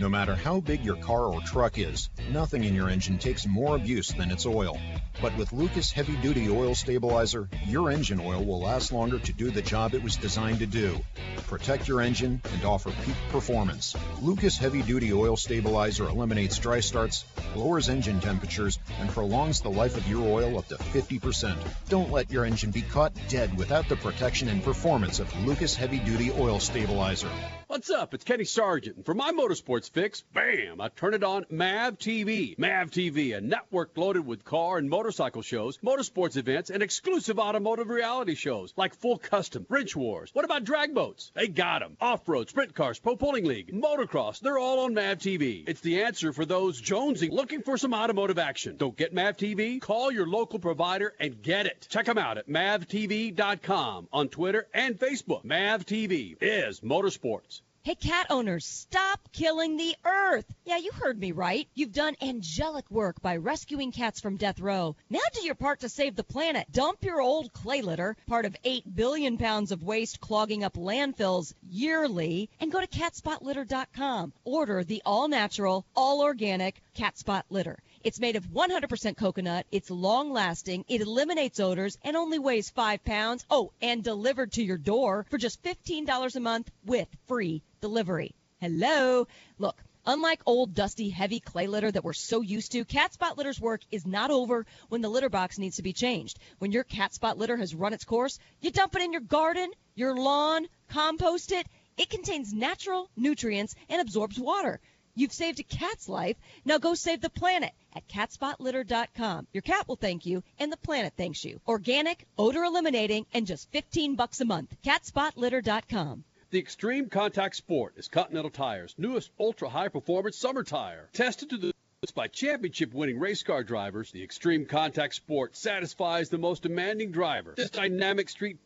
No matter how big your car or truck is, nothing in your engine takes more abuse than its oil. But with Lucas Heavy Duty Oil Stabilizer, your engine oil will last longer to do the job it was designed to do. Protect your engine and offer peak performance. Lucas Heavy Duty Oil Stabilizer eliminates dry starts, lowers engine temperatures, and prolongs the life of your oil up to 50%. Don't let your engine be caught dead without the protection and performance of Lucas Heavy Duty Oil Stabilizer. What's up? It's Kenny Sargent. For my motorsports fix, bam, I turn it on MAV TV. MAV TV, a network loaded with car and motorcycle shows, motorsports events, and exclusive automotive reality shows like Full Custom, Wrench Wars. What about drag boats? They got 'em. Off-road, sprint cars, pro pulling league, motocross, they're all on MAV TV. It's the answer for those jonesing looking for some automotive action. Don't get MAV TV? Call your local provider and get it. Check them out at mavtv.com on Twitter and Facebook. MAV TV is motorsports. Hey, cat owners, stop killing the earth. Yeah, you heard me right. You've done angelic work by rescuing cats from death row. Now do your part to save the planet. Dump your old clay litter, part of 8 billion pounds of waste clogging up landfills yearly, and go to catspotlitter.com. Order the all natural, all organic cat spot litter. It's made of 100% coconut. It's long lasting. It eliminates odors and only weighs five pounds. Oh, and delivered to your door for just $15 a month with free delivery. Hello. Look. Unlike old, dusty, heavy clay litter that we're so used to, Cat Spot Litter's work is not over when the litter box needs to be changed. When your Cat Spot litter has run its course, you dump it in your garden, your lawn, compost it. It contains natural nutrients and absorbs water. You've saved a cat's life. Now go save the planet at catspotlitter.com. Your cat will thank you and the planet thanks you. Organic, odor eliminating, and just 15 bucks a month. catspotlitter.com. The Extreme Contact Sport is Continental Tire's newest ultra high performance summer tire. Tested to the limits by championship winning race car drivers, the Extreme Contact Sport satisfies the most demanding driver. This dynamic street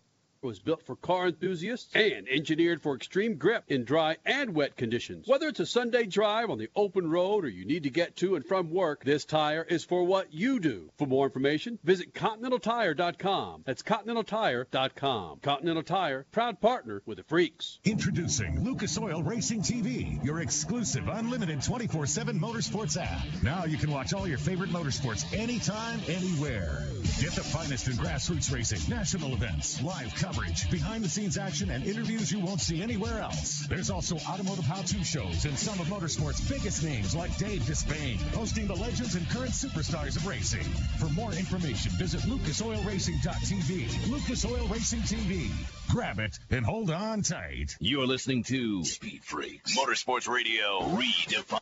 was built for car enthusiasts and engineered for extreme grip in dry and wet conditions. Whether it's a Sunday drive on the open road or you need to get to and from work, this tire is for what you do. For more information, visit ContinentalTire.com. That's ContinentalTire.com. Continental Tire, proud partner with the Freaks. Introducing Lucas Oil Racing TV, your exclusive unlimited 24 7 motorsports app. Now you can watch all your favorite motorsports anytime, anywhere. Get the finest in grassroots racing, national events, live coverage, behind the scenes action, and interviews you won't see anywhere else. There's also automotive how to shows and some of motorsports' biggest names like Dave Despain, hosting the legends and current superstars of racing. For more information, visit lucasoilracing.tv. Lucas Oil Racing TV. Grab it and hold on tight. You're listening to Speed Freaks Motorsports Radio Redefined.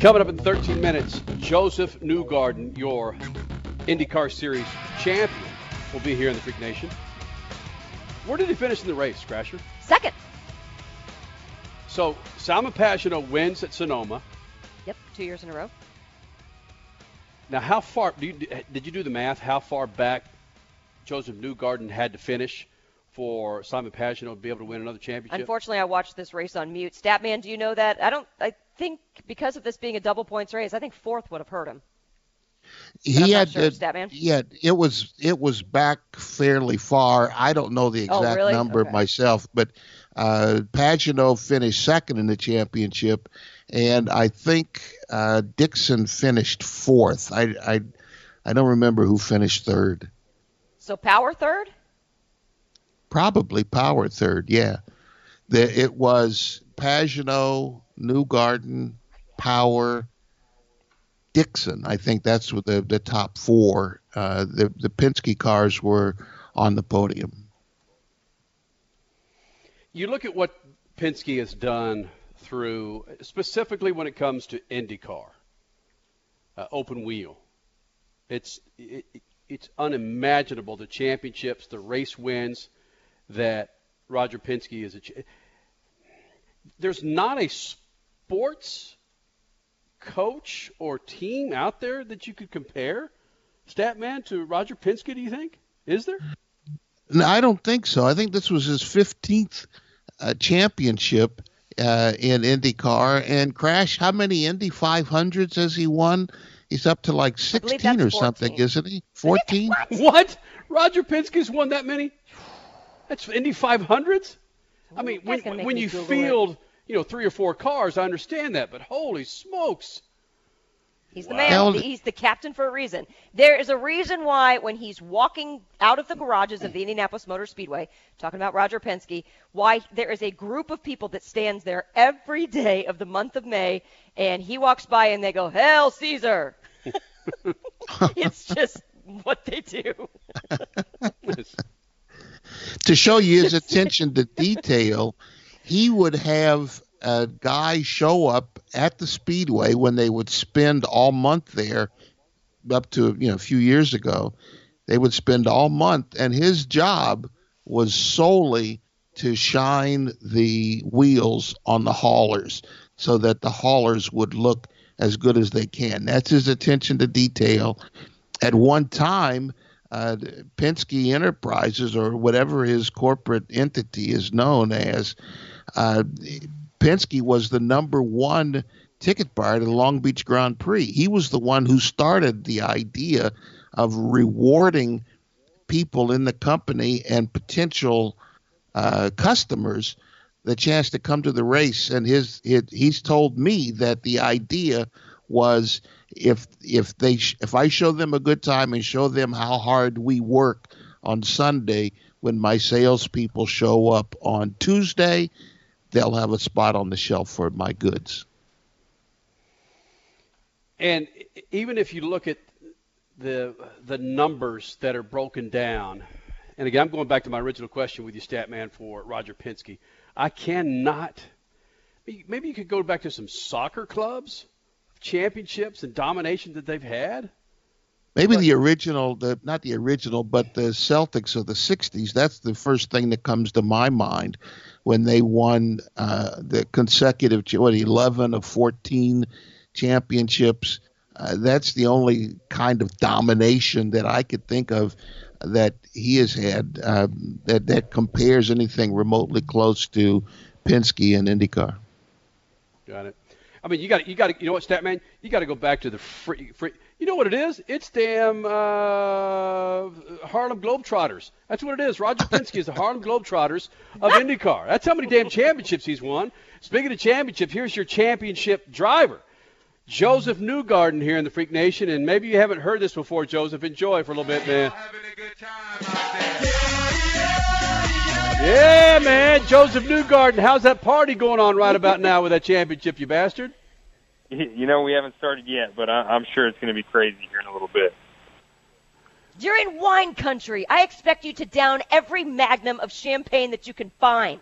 Coming up in 13 minutes, Josef Newgarden, your IndyCar Series champion, will be here in the Freak Nation. Where did he finish in the race, Crasher? Second. So Simon Pagenaud wins at Sonoma. Yep, two years in a row. Now, how far do you, did you do the math? How far back Josef Newgarden had to finish for Simon Pagenaud to be able to win another championship? Unfortunately, I watched this race on mute. Statman, do you know that? I don't. I think because of this being a double points race, I think fourth would have hurt him. He had sure, uh, Statman. yeah, it was it was back fairly far. I don't know the Oh, exact really? number Okay. myself, but uh, Pagenaud finished second in the championship, and I think uh, Dixon finished fourth. I, I I don't remember who finished third. So power third. Probably Power third. Yeah, the, it was Pagenaud, New Garden, Power, Dixon. I think that's the the top four. Uh, the the Penske cars were on the podium. You look at what Penske has done through, specifically when it comes to IndyCar, uh, open wheel. It's it, it's unimaginable the championships, the race wins that Roger Penske is. Ach- There's not a sports coach or team out there that you could compare, Statman, to Roger Penske. Do you think? Is there? No, I don't think so. I think this was his 15th uh, championship uh, in IndyCar. And Crash, how many Indy 500s has he won? He's up to like 16 or something, isn't he? 14? What? Roger Penske's won that many? That's Indy 500s? I mean, when, when me you Google it. field, you know, three or four cars, I understand that, but holy smokes. He's the Wow. man. He's the captain for a reason. There is a reason why when he's walking out of the garages of the Indianapolis Motor Speedway, talking about Roger Penske, why there is a group of people that stands there every day of the month of May, and he walks by and they go, "Hell, Caesar!" it's just what they do. to show you his attention to detail, he would have a guy show up at the speedway when they would spend all month there up to you know a few years ago. They would spend all month and his job was solely to shine the wheels on the haulers so that the haulers would look as good as they can. That's his attention to detail. At one time uh, Penske Enterprises or whatever his corporate entity is known as, uh, Penske was the number one ticket buyer to the Long Beach Grand Prix. He was the one who started the idea of rewarding people in the company and potential uh, customers the chance to come to the race. And his, his he's told me that the idea was if if they if I show them a good time and show them how hard we work on Sunday, when my salespeople show up on Tuesday, they'll have a spot on the shelf for my goods. And even if you look at the the numbers that are broken down, and again, I'm going back to my original question with you, Statman, for Roger Penske. I cannot. Maybe you could go back to some soccer clubs, championships and domination that they've had. Maybe the original, the not the original, but the Celtics of the '60s. That's the first thing that comes to my mind when they won uh, the consecutive what 11 of 14 championships. Uh, that's the only kind of domination that I could think of that he has had um, that that compares anything remotely close to Penske and IndyCar. Got it. I mean, you got you got to you know what, Statman? You got to go back to the free, free. You know what it is? It's damn uh, Harlem Globetrotters. That's what it is. Roger Penske is the Harlem Globetrotters of IndyCar. That's how many damn championships he's won. Speaking of championships, here's your championship driver. Josef Newgarden here in the Freak Nation, and maybe you haven't heard this before, Josef. Enjoy for a little bit, man. Yeah, man, Josef Newgarden. How's that party going on right about now with that championship, you bastard? You know, we haven't started yet, but I'm sure it's going to be crazy here in a little bit. You're in wine country. I expect you to down every magnum of champagne that you can find.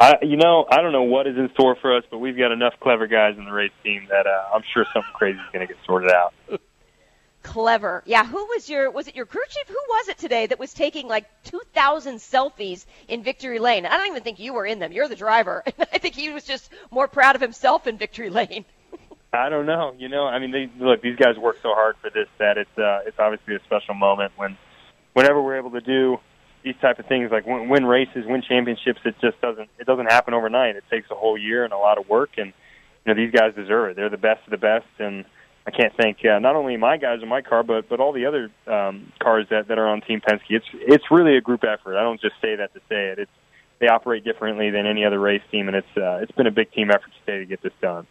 I, you know, I don't know what is in store for us, but we've got enough clever guys in the race team that uh, I'm sure something crazy is going to get sorted out. Clever. Yeah, who was your was it your crew chief? Who was it today that was taking like 2000 selfies in Victory Lane? I don't even think you were in them. You're the driver. I think he was just more proud of himself in Victory Lane. I don't know. You know, I mean, they look. These guys work so hard for this that it's uh, it's obviously a special moment when, whenever we're able to do these type of things, like win, win races, win championships. It just doesn't it doesn't happen overnight. It takes a whole year and a lot of work, and you know these guys deserve it. They're the best of the best, and I can't thank uh, not only my guys in my car, but but all the other um, cars that that are on Team Penske. It's it's really a group effort. I don't just say that to say it. It's they operate differently than any other race team, and it's uh, it's been a big team effort today to get this done.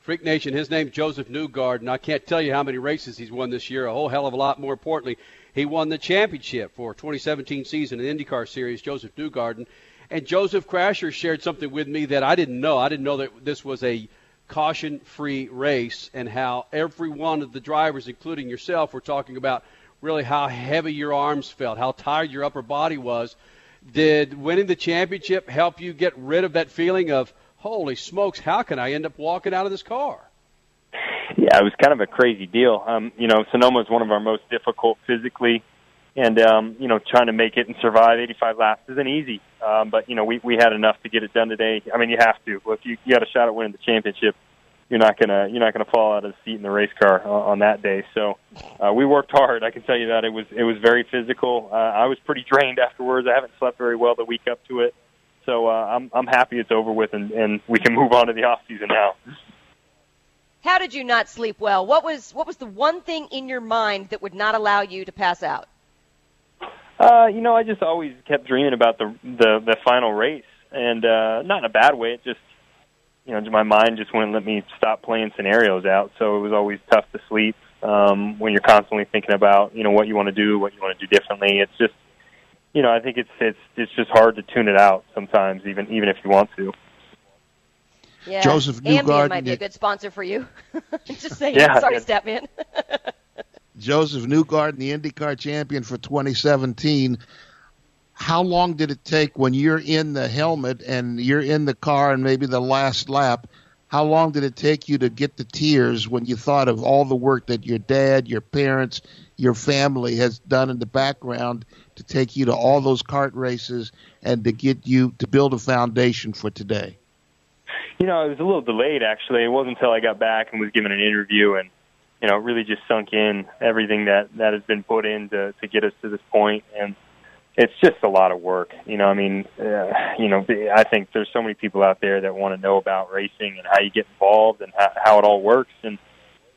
Freak Nation, his name's Josef Newgarden. I can't tell you how many races he's won this year. A whole hell of a lot. More importantly, he won the championship for 2017 season in IndyCar Series. Josef Newgarden and Joseph Crasher shared something with me that I didn't know. I didn't know that this was a caution-free race, and how every one of the drivers, including yourself, were talking about really how heavy your arms felt, how tired your upper body was. Did winning the championship help you get rid of that feeling of holy smokes, how can I end up walking out of this car? Yeah, it was kind of a crazy deal. Um, you know, Sonoma is one of our most difficult physically, and um, you know, trying to make it and survive 85 laps isn't easy. Um, but you know, we we had enough to get it done today. I mean, you have to. If you you got a shot at winning the championship, you're not gonna you're not gonna fall out of the seat in the race car on, on that day. So uh, we worked hard. I can tell you that it was it was very physical. Uh, I was pretty drained afterwards. I haven't slept very well the week up to it. So uh, I'm I'm happy it's over with and, and we can move on to the off season now. How did you not sleep well? What was what was the one thing in your mind that would not allow you to pass out? Uh, you know, I just always kept dreaming about the the, the final race, and uh, not in a bad way. It just, you know, my mind just wouldn't let me stop playing scenarios out. So it was always tough to sleep um, when you're constantly thinking about, you know, what you want to do, what you want to do differently. It's just, you know, I think it's it's it's just hard to tune it out sometimes, even even if you want to. Yeah. Josef Ambien Newgarden- might be a good sponsor for you. Just saying. Yeah, Sorry, yeah. Statman. Josef Newgarden, the IndyCar champion for 2017. How long did it take when you're in the helmet and you're in the car and maybe the last lap? How long did it take you to get the tears when you thought of all the work that your dad, your parents, your family has done in the background to take you to all those kart races and to get you to build a foundation for today? You know, it was a little delayed actually. It wasn't until I got back and was given an interview and you know, really just sunk in everything that that has been put in to to get us to this point and it's just a lot of work. You know, I mean, uh, you know, I think there's so many people out there that want to know about racing and how you get involved and how, how it all works and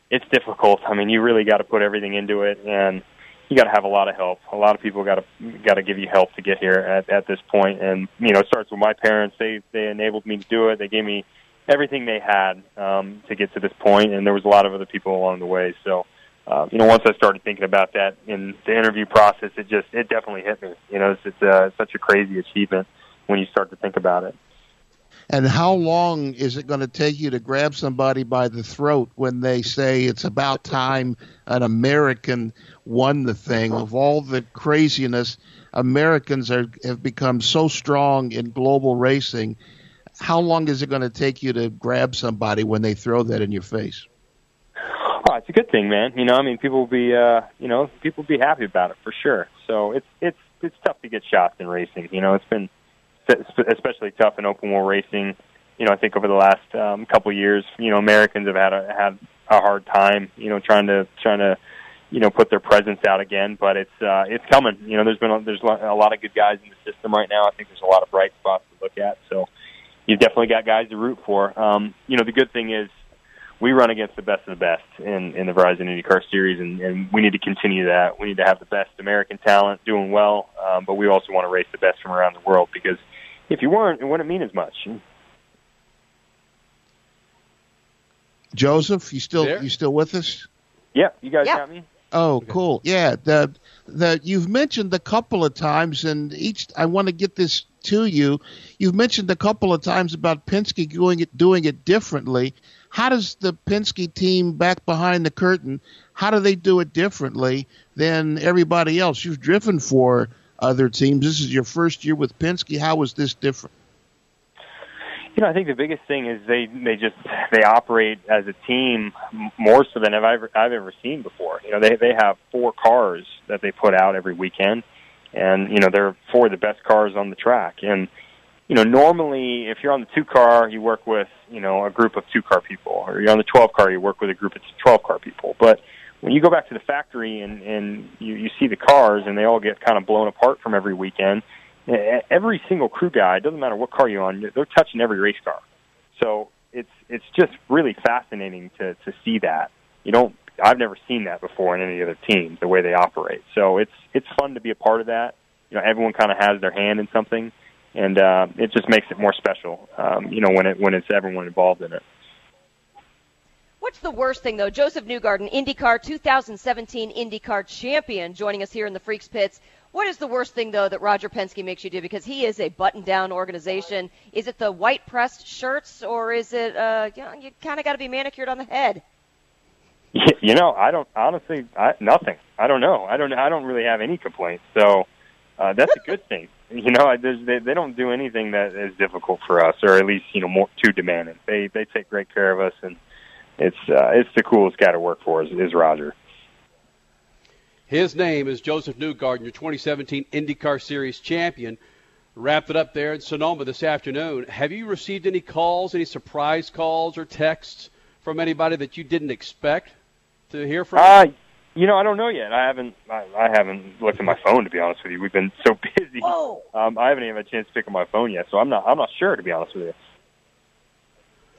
it's difficult. I mean, you really got to put everything into it and you got to have a lot of help. A lot of people got to got to give you help to get here at at this point and you know, it starts with my parents. They they enabled me to do it. They gave me everything they had um, to get to this point, and there was a lot of other people along the way. So, uh, you know, once I started thinking about that in the interview process, it just it definitely hit me. You know, it's, it's uh, such a crazy achievement when you start to think about it. And how long is it going to take you to grab somebody by the throat when they say it's about time an American won the thing? Of all the craziness, Americans are have become so strong in global racing. How long is it going to take you to grab somebody when they throw that in your face? Oh, it's a good thing, man. You know, I mean, people will be, uh, you know, people will be happy about it for sure. So it's it's it's tough to get shots in racing. You know, it's been especially tough in open wheel racing. You know, I think over the last um, couple of years, you know, Americans have had a had a hard time. You know, trying to trying to you know put their presence out again. But it's uh, it's coming. You know, there's been a, there's a lot of good guys in the system right now. I think there's a lot of bright spots to look at. So you've definitely got guys to root for. Um, you know, the good thing is we run against the best of the best in, in the Verizon IndyCar Series, and, and we need to continue that. We need to have the best American talent doing well, um, but we also want to race the best from around the world because if you weren't, it wouldn't mean as much. Josef, you still there? you still with us? Yeah, you guys yeah. got me. Oh, okay. cool. Yeah, the the you've mentioned a couple of times, and each I want to get this to you. You've mentioned a couple of times about Penske doing it doing it differently. How does the Penske team back behind the curtain? How do they do it differently than everybody else? You've driven for other teams. This is your first year with Penske. How was this different? You know, I think the biggest thing is they they just they operate as a team more so than I've ever I've ever seen before. You know, they they have four cars that they put out every weekend, and you know they're four of the best cars on the track. And you know, normally if you're on the two car, you work with you know a group of two car people, or you're on the 12 car, you work with a group of 12 car people. But when you go back to the factory and and you you see the cars and they all get kind of blown apart from every weekend every single crew guy, it doesn't matter what car you're on, they're touching every race car. So it's it's just really fascinating to to see that. You don't I've never seen that before in any other team, the way they operate. So it's it's fun to be a part of that. You know, everyone kind of has their hand in something, and uh, it just makes it more special. Um, you know, when it when it's everyone involved in it. What's the worst thing though? Josef Newgarden, IndyCar 2017 IndyCar champion, joining us here in the Freaks Pits. What is the worst thing, though, that Roger Penske makes you do? Because he is a button-down organization. Is it the white pressed shirts, or is it uh, you, know, you kind of got to be manicured on the head? You know, I don't honestly, I, nothing. I don't know. I don't. I don't really have any complaints. So uh, that's a good thing. You know, I, they, they don't do anything that is difficult for us, or at least you know more too demanding. They they take great care of us, and it's uh, it's the coolest guy to work for is, is Roger. His name is Josef Newgarden, your 2017 IndyCar Series champion. Wrapped it up there in Sonoma this afternoon. Have you received any calls, any surprise calls or texts from anybody that you didn't expect to hear from? Uh, you know, I don't know yet. I haven't. I, I haven't looked at my phone to be honest with you. We've been so busy. Whoa. Um, I haven't even had a chance to pick up my phone yet, so I'm not. I'm not sure to be honest with you.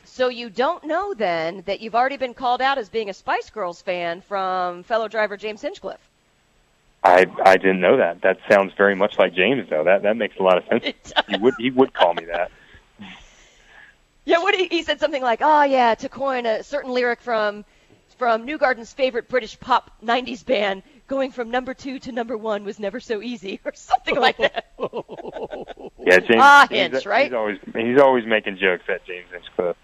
So you don't know then that you've already been called out as being a Spice Girls fan from fellow driver James Hinchcliffe. I I didn't know that. That sounds very much like James, though. That that makes a lot of sense. He would he would call me that. Yeah, what he, he said something like, "Oh yeah, to coin a certain lyric from from Newgarden's favorite British pop '90s band, going from number two to number one was never so easy, or something like that." yeah, James. Ah, James, Hinch, right? He's always he's always making jokes at James Hinchcliffe.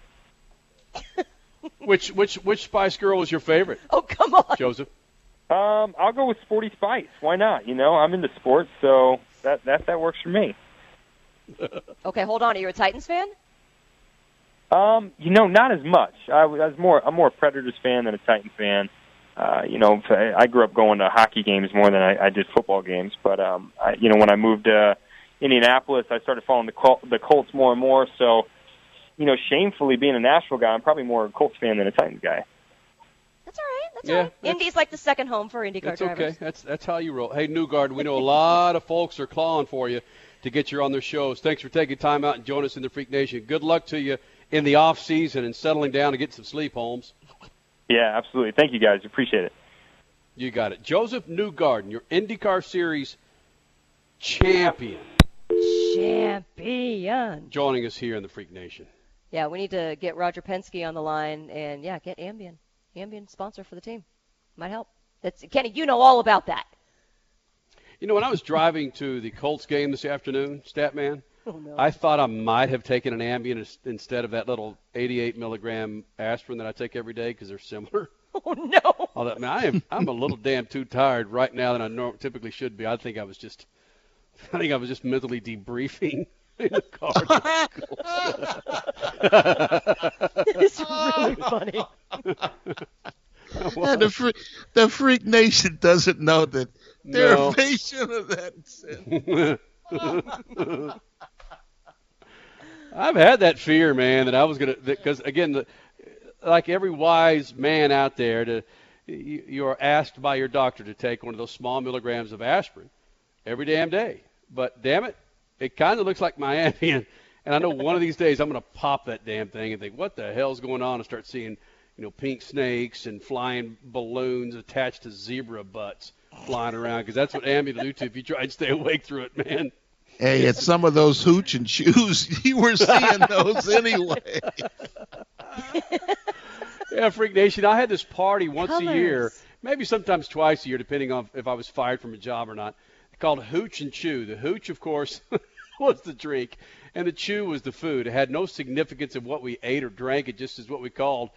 which which which Spice Girl was your favorite? Oh come on, Josef. Um, I'll go with Sporty Spice. Why not? You know, I'm into sports, so that that that works for me. okay, hold on. Are you a Titans fan? Um, you know, not as much. I, I was more I'm more a Predators fan than a Titans fan. Uh, you know, I grew up going to hockey games more than I, I did football games. But um, I, you know, when I moved to Indianapolis, I started following the Col- the Colts more and more. So, you know, shamefully being a Nashville guy, I'm probably more a Colts fan than a Titans guy. That's all right. That's yeah, all right. Indy's like the second home for IndyCar that's drivers. okay. That's that's how you roll. Hey, Newgarden, we know a lot of folks are clawing for you to get you on their shows. Thanks for taking time out and joining us in the Freak Nation. Good luck to you in the off season and settling down to get some sleep, Holmes. Yeah, absolutely. Thank you guys. Appreciate it. You got it. Josef Newgarden, your IndyCar Series champion. Champion. Joining us here in the Freak Nation. Yeah, we need to get Roger Penske on the line and yeah, get Ambien. Ambien sponsor for the team. Might help. That's Kenny. You know all about that. You know, when I was driving to the Colts game this afternoon, Statman, oh, no. I thought I might have taken an Ambien instead of that little 88 milligram aspirin that I take every day because they're similar. Oh no! All that, man, I am I'm a little damn too tired right now than I norm- typically should be. I think I was just, I think I was just mentally debriefing in the car. it's really funny. and the, freak, the Freak Nation doesn't know that they're No. a patient of that sin. I've had that fear, man, that I was gonna because again, the, like every wise man out there, to you, you are asked by your doctor to take one of those small milligrams of aspirin every damn day. But damn it, it kind of looks like Miami, and, and I know one of these days I'm gonna pop that damn thing and think, what the hell's going on, and start seeing, you know, pink snakes and flying balloons attached to zebra butts flying around because that's what Ambi will do to you if you try and stay awake through it, man. Hey, it's some of those hooch and shoes. You were seeing those anyway. Yeah, Freak Nation. I had this party once Colors. a year, maybe sometimes twice a year, depending on if I was fired from a job or not. Called Hooch and Chew. The Hooch, of course, was the drink, and the Chew was the food. It had no significance of what we ate or drank. It just is what we called.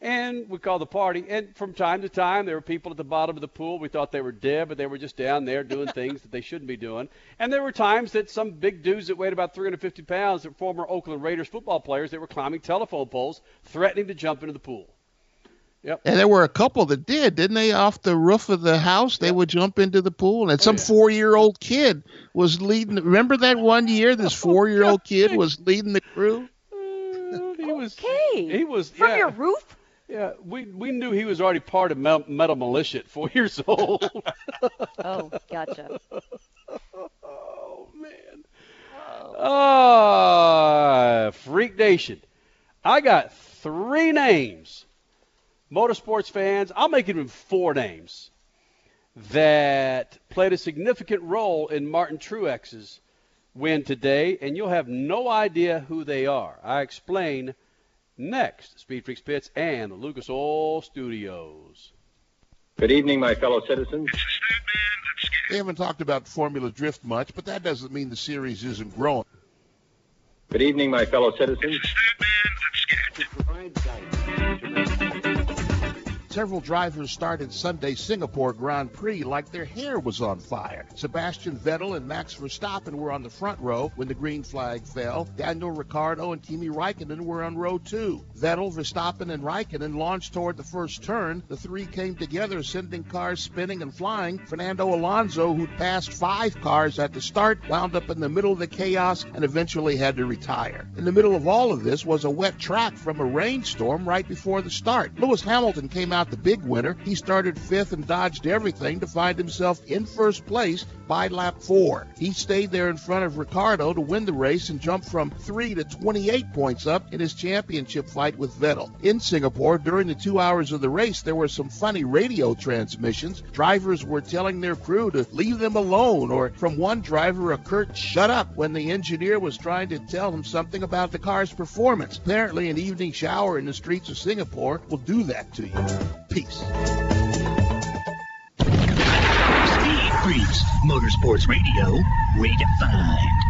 And we called the party. And from time to time, there were people at the bottom of the pool. We thought they were dead, but they were just down there doing things that they shouldn't be doing. And there were times that some big dudes that weighed about 350 pounds, that former Oakland Raiders football players, that were climbing telephone poles, threatening to jump into the pool. Yep. And there were a couple that did, didn't they? Off the roof of the house, they would jump into the pool, and some four-year-old kid was leading. Remember that one year, this four-year-old kid was leading the crew. He was okay. He was From yeah. your roof? Yeah, we we knew he was already part of Metal, metal Militia at four years old. Oh, gotcha. oh man. Ah, Freak Nation. I got three names. Motorsports fans, I'll make it even four names that played a significant role in Martin Truex's win today, and you'll have no idea who they are. I explain next. Speed Freaks Pits and the Lucas Oil Studios. Good evening, my fellow citizens. They haven't talked about Formula Drift much, but that doesn't mean the series isn't growing. Good evening, my fellow citizens. Several drivers started Sunday's Singapore Grand Prix like their hair was on fire. Sebastian Vettel and Max Verstappen were on the front row when the green flag fell. Daniel Ricciardo and Kimi Raikkonen were on row two. Vettel, Verstappen, and Raikkonen launched toward the first turn. The three came together, sending cars spinning and flying. Fernando Alonso, who'd passed five cars at the start, wound up in the middle of the chaos and eventually had to retire. In the middle of all of this was a wet track from a rainstorm right before the start. Lewis Hamilton came out the big winner. He started fifth and dodged everything to find himself in first place by lap four. He stayed there in front of Ricciardo to win the race and jumped from three to 28 points up in his championship fight with Vettel. In Singapore, during the two hours of the race, there were some funny radio transmissions. Drivers were telling their crew to leave them alone, or from one driver, a curt shut up when the engineer was trying to tell him something about the car's performance. Apparently, an evening shower in the streets of Singapore will do that to you. Peace. Speed Freaks, Motorsports Radio, redefined.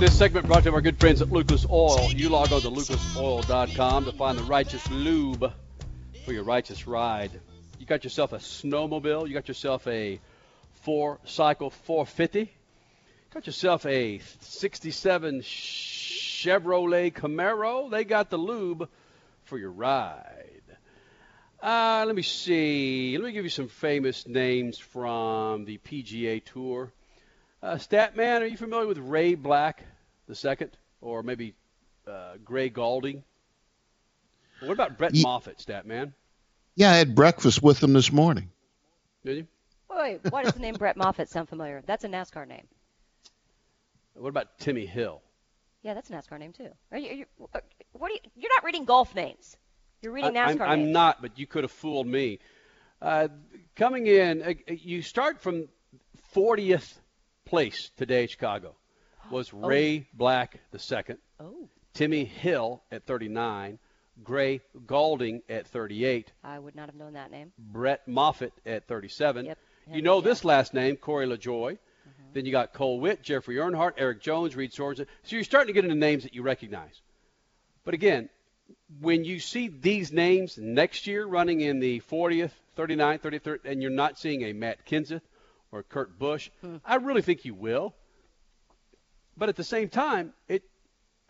This segment brought to you by our good friends at Lucas Oil. You log on to lucasoil.com to find the righteous lube for your righteous ride. You got yourself a snowmobile. You got yourself a four cycle 450. Got yourself a 67 Chevrolet Camaro. They got the lube for your ride. Uh, let me see. Let me give you some famous names from the PGA Tour. Uh, Statman, are you familiar with Ray Black the second, or maybe uh, Gray Gaulding? What about Brett Ye- Moffitt, Statman? Yeah, I had breakfast with him this morning. Did you? Wait, why does the name Brett Moffitt sound familiar? That's a NASCAR name. What about Timmy Hill? Yeah, that's a NASCAR name too. Are you, are you, what are you, you're not reading golf names. You're reading I- NASCAR I'm, I'm not, but you could have fooled me. Uh, coming in, uh, you start from 40th place today, Chicago. Was Ray Black the second? Oh. Timmy Hill at 39, Gray Gaulding at 38, I would not have known that name. Brett Moffitt at 37. Yep. You know this last name, Corey LaJoie. Then you got Cole Whitt, Jeffrey Earnhardt, Erik Jones, Reed Sorenson. So you're starting to get into names that you recognize. But again, when you see these names next year running in the 40th, 39th, 33rd, and you're not seeing a Matt Kenseth or Kurt Busch, hmm. I really think you will. But at the same time, it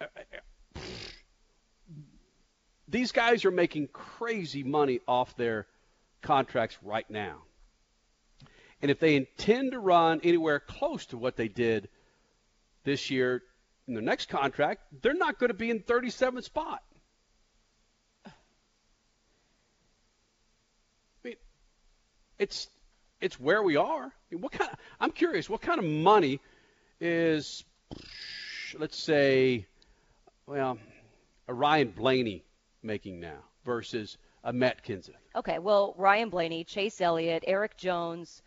uh, uh, these guys are making crazy money off their contracts right now. And if they intend to run anywhere close to what they did this year in their next contract, they're not going to be in 37th spot. I mean, it's it's where we are. What kind? Of, I'm curious. What kind of money is, let's say, well, a Ryan Blaney making now versus a Matt Kenseth? Okay, well, Ryan Blaney, Chase Elliott, Erik Jones,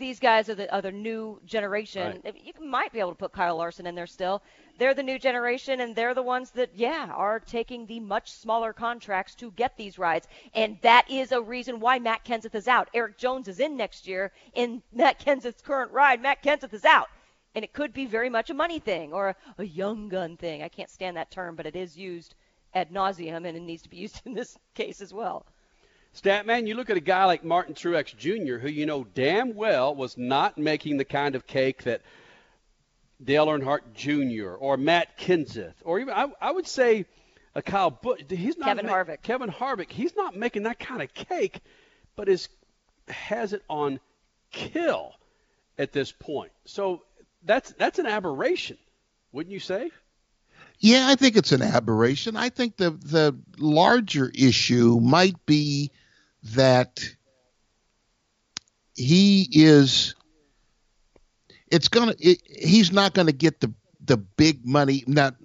these guys are the other new generation. You might be able to put Kyle Larson in there still. They're the new generation, and they're the ones that, yeah, are taking the much smaller contracts to get these rides. And that is a reason why Matt Kenseth is out. Erik Jones is in next year in Matt Kenseth's current ride. Matt Kenseth is out. And it could be very much a money thing or a, a young gun thing. I can't stand that term, but it is used ad nauseum, and it needs to be used in this case as well. Statman, you look at a guy like Martin Truex Jr., who you know damn well was not making the kind of cake that Dale Earnhardt Jr. or Matt Kenseth, or even I, I would say a Kyle Busch. He's not Kevin ma- Harvick. Kevin Harvick. He's not making that kind of cake, but is has it on kill at this point. So that's that's an aberration, wouldn't you say? Yeah, I think it's an aberration. I think the the larger issue might be that he is it's gonna. It, he's not to get the the big money. Not.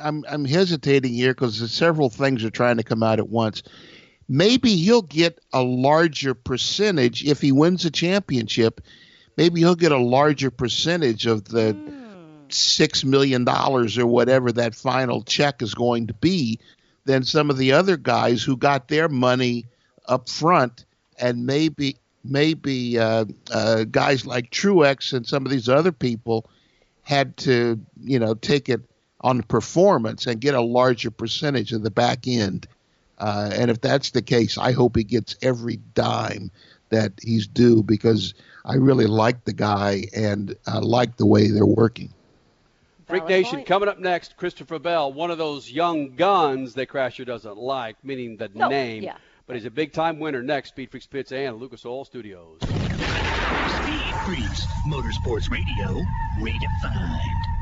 I'm I'm hesitating here because several things are trying to come out at once. Maybe he'll get a larger percentage if he wins a championship. Maybe he'll get a larger percentage of the six million dollars or whatever that final check is going to be than some of the other guys who got their money up front and maybe maybe uh, uh, guys like Truex and some of these other people had to you know take it on performance and get a larger percentage of the back end. Uh, and if that's the case, I hope he gets every dime that he's due because I really like the guy and I like the way they're working. Freak Nation coming up next. Christopher Bell, one of those young guns that Crasher doesn't like, meaning the No, name. yeah. But he's a big time winner next. Speed Freaks Pits and Lucas Oil Studios. Speed Freaks, Motorsports Radio, redefined.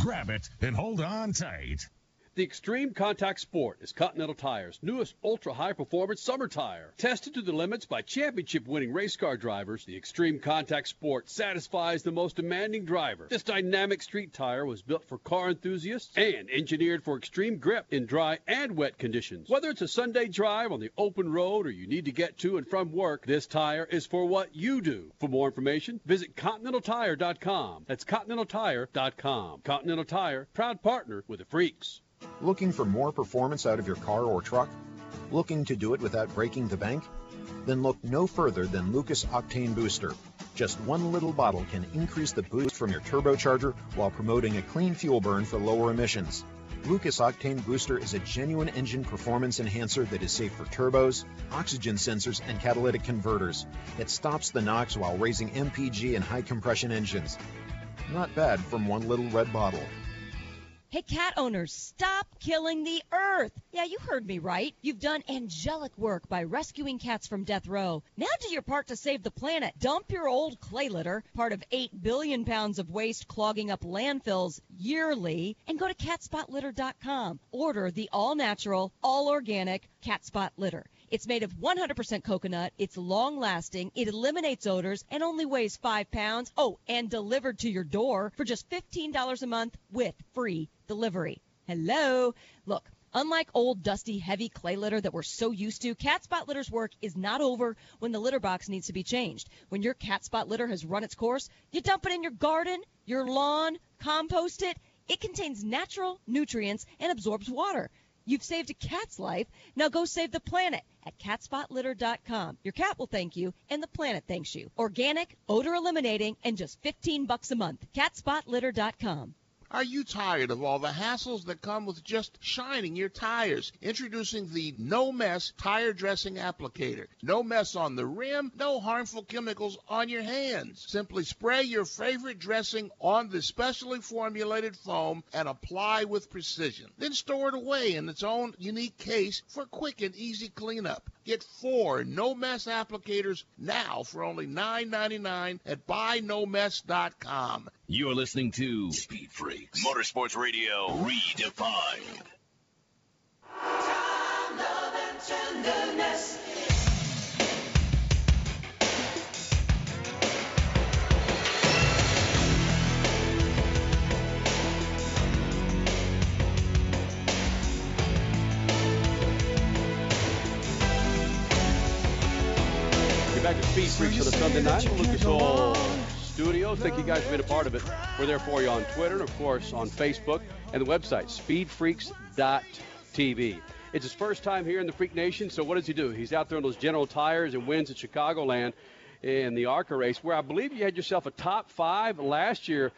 Grab it and hold on tight. The Extreme Contact Sport is Continental Tire's newest ultra high performance summer tire. Tested to the limits by championship winning race car drivers, the Extreme Contact Sport satisfies the most demanding driver. This dynamic street tire was built for car enthusiasts and engineered for extreme grip in dry and wet conditions. Whether it's a Sunday drive on the open road or you need to get to and from work, this tire is for what you do. For more information, visit ContinentalTire.com. That's ContinentalTire.com. Continental Tire, proud partner with the Freaks. Looking for more performance out of your car or truck? Looking to do it without breaking the bank? Then look no further than Lucas Octane Booster. Just one little bottle can increase the boost from your turbocharger while promoting a clean fuel burn for lower emissions. Lucas Octane Booster is a genuine engine performance enhancer that is safe for turbos, oxygen sensors, and catalytic converters. It stops the NOx while raising MPG and high compression engines. Not bad from one little red bottle. Hey, cat owners, stop killing the earth. Yeah, you heard me right. You've done angelic work by rescuing cats from death row. Now do your part to save the planet. Dump your old clay litter, part of 8 billion pounds of waste clogging up landfills yearly, and go to catspotlitter.com. Order the all natural, all organic cat spot litter. It's made of 100% coconut. It's long lasting. It eliminates odors and only weighs 5 pounds. Oh, and delivered to your door for just $15 a month with free delivery. Hello. Look, unlike old dusty heavy clay litter that we're so used to, cat spot litter's work is not over when the litter box needs to be changed. When your cat spot litter has run its course, you dump it in your garden, your lawn, compost it. It contains natural nutrients and absorbs water. You've saved a cat's life. Now go save the planet at catspotlitter.com. Your cat will thank you and the planet thanks you. Organic, odor eliminating, and just 15 bucks a month. catspotlitter.com. Are you tired of all the hassles that come with just shining your tires? Introducing the No Mess Tire Dressing Applicator. No mess on the rim, no harmful chemicals on your hands. Simply spray your favorite dressing on the specially formulated foam and apply with precision. Then store it away in its own unique case for quick and easy cleanup. Get four No Mess applicators now for only $9.99 at buynomess.com. You're listening to Speed Freaks, Motorsports Radio redefined. Get back to Speed Freaks for the Sunday night. Lucas Oil Studios. Thank you guys for being a part of it. We're there for you on Twitter and, of course, on Facebook and the website, speedfreaks.tv. It's his first time here in the Freak Nation, so what does he do? He's out there on those General Tires and wins at Chicagoland in the ARCA race, where I believe you had yourself a top five last year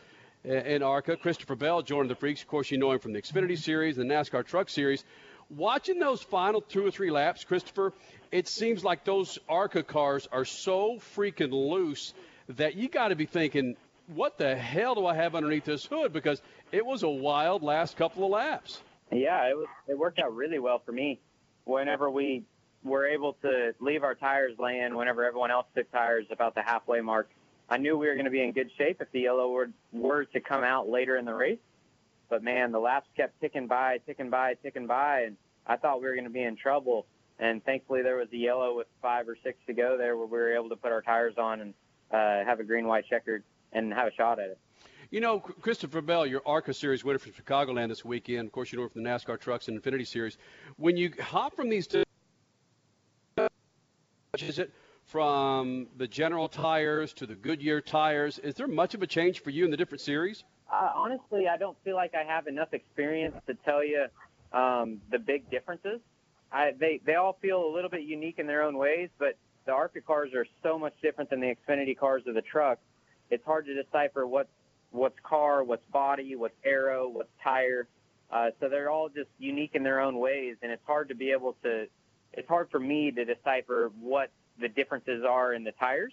uh, in ARCA. Christopher Bell joined the Freaks. Of course, you know him from the Xfinity Series, and the NASCAR Truck Series. Watching those final two or three laps, Christopher, it seems like those ARCA cars are so freaking loose that you got to be thinking, what the hell do I have underneath this hood? Because it was a wild last couple of laps. Yeah, it was. It worked out really well for me. Whenever we were able to leave our tires laying, whenever everyone else took tires about the halfway mark, I knew we were going to be in good shape if the yellow were, were to come out later in the race. But man, the laps kept ticking by, ticking by, ticking by, and I thought we were going to be in trouble. And thankfully, there was a yellow with five or six to go there, where we were able to put our tires on and uh, have a green-white checkered and have a shot at it. You know, Christopher Bell, your ARCA Series winner from Chicagoland this weekend. Of course, you know from the NASCAR Trucks and Xfinity Series. When you hop from these two, is it from the General tires to the Goodyear tires? Is there much of a change for you in the different series? Uh, honestly, I don't feel like I have enough experience to tell you um, the big differences. I, they they all feel a little bit unique in their own ways, but the ARCA cars are so much different than the Xfinity cars or the truck. It's hard to decipher what's what's car, what's body, what's aero, what's tire. Uh, so they're all just unique in their own ways, and it's hard to be able to. It's hard for me to decipher what the differences are in the tires.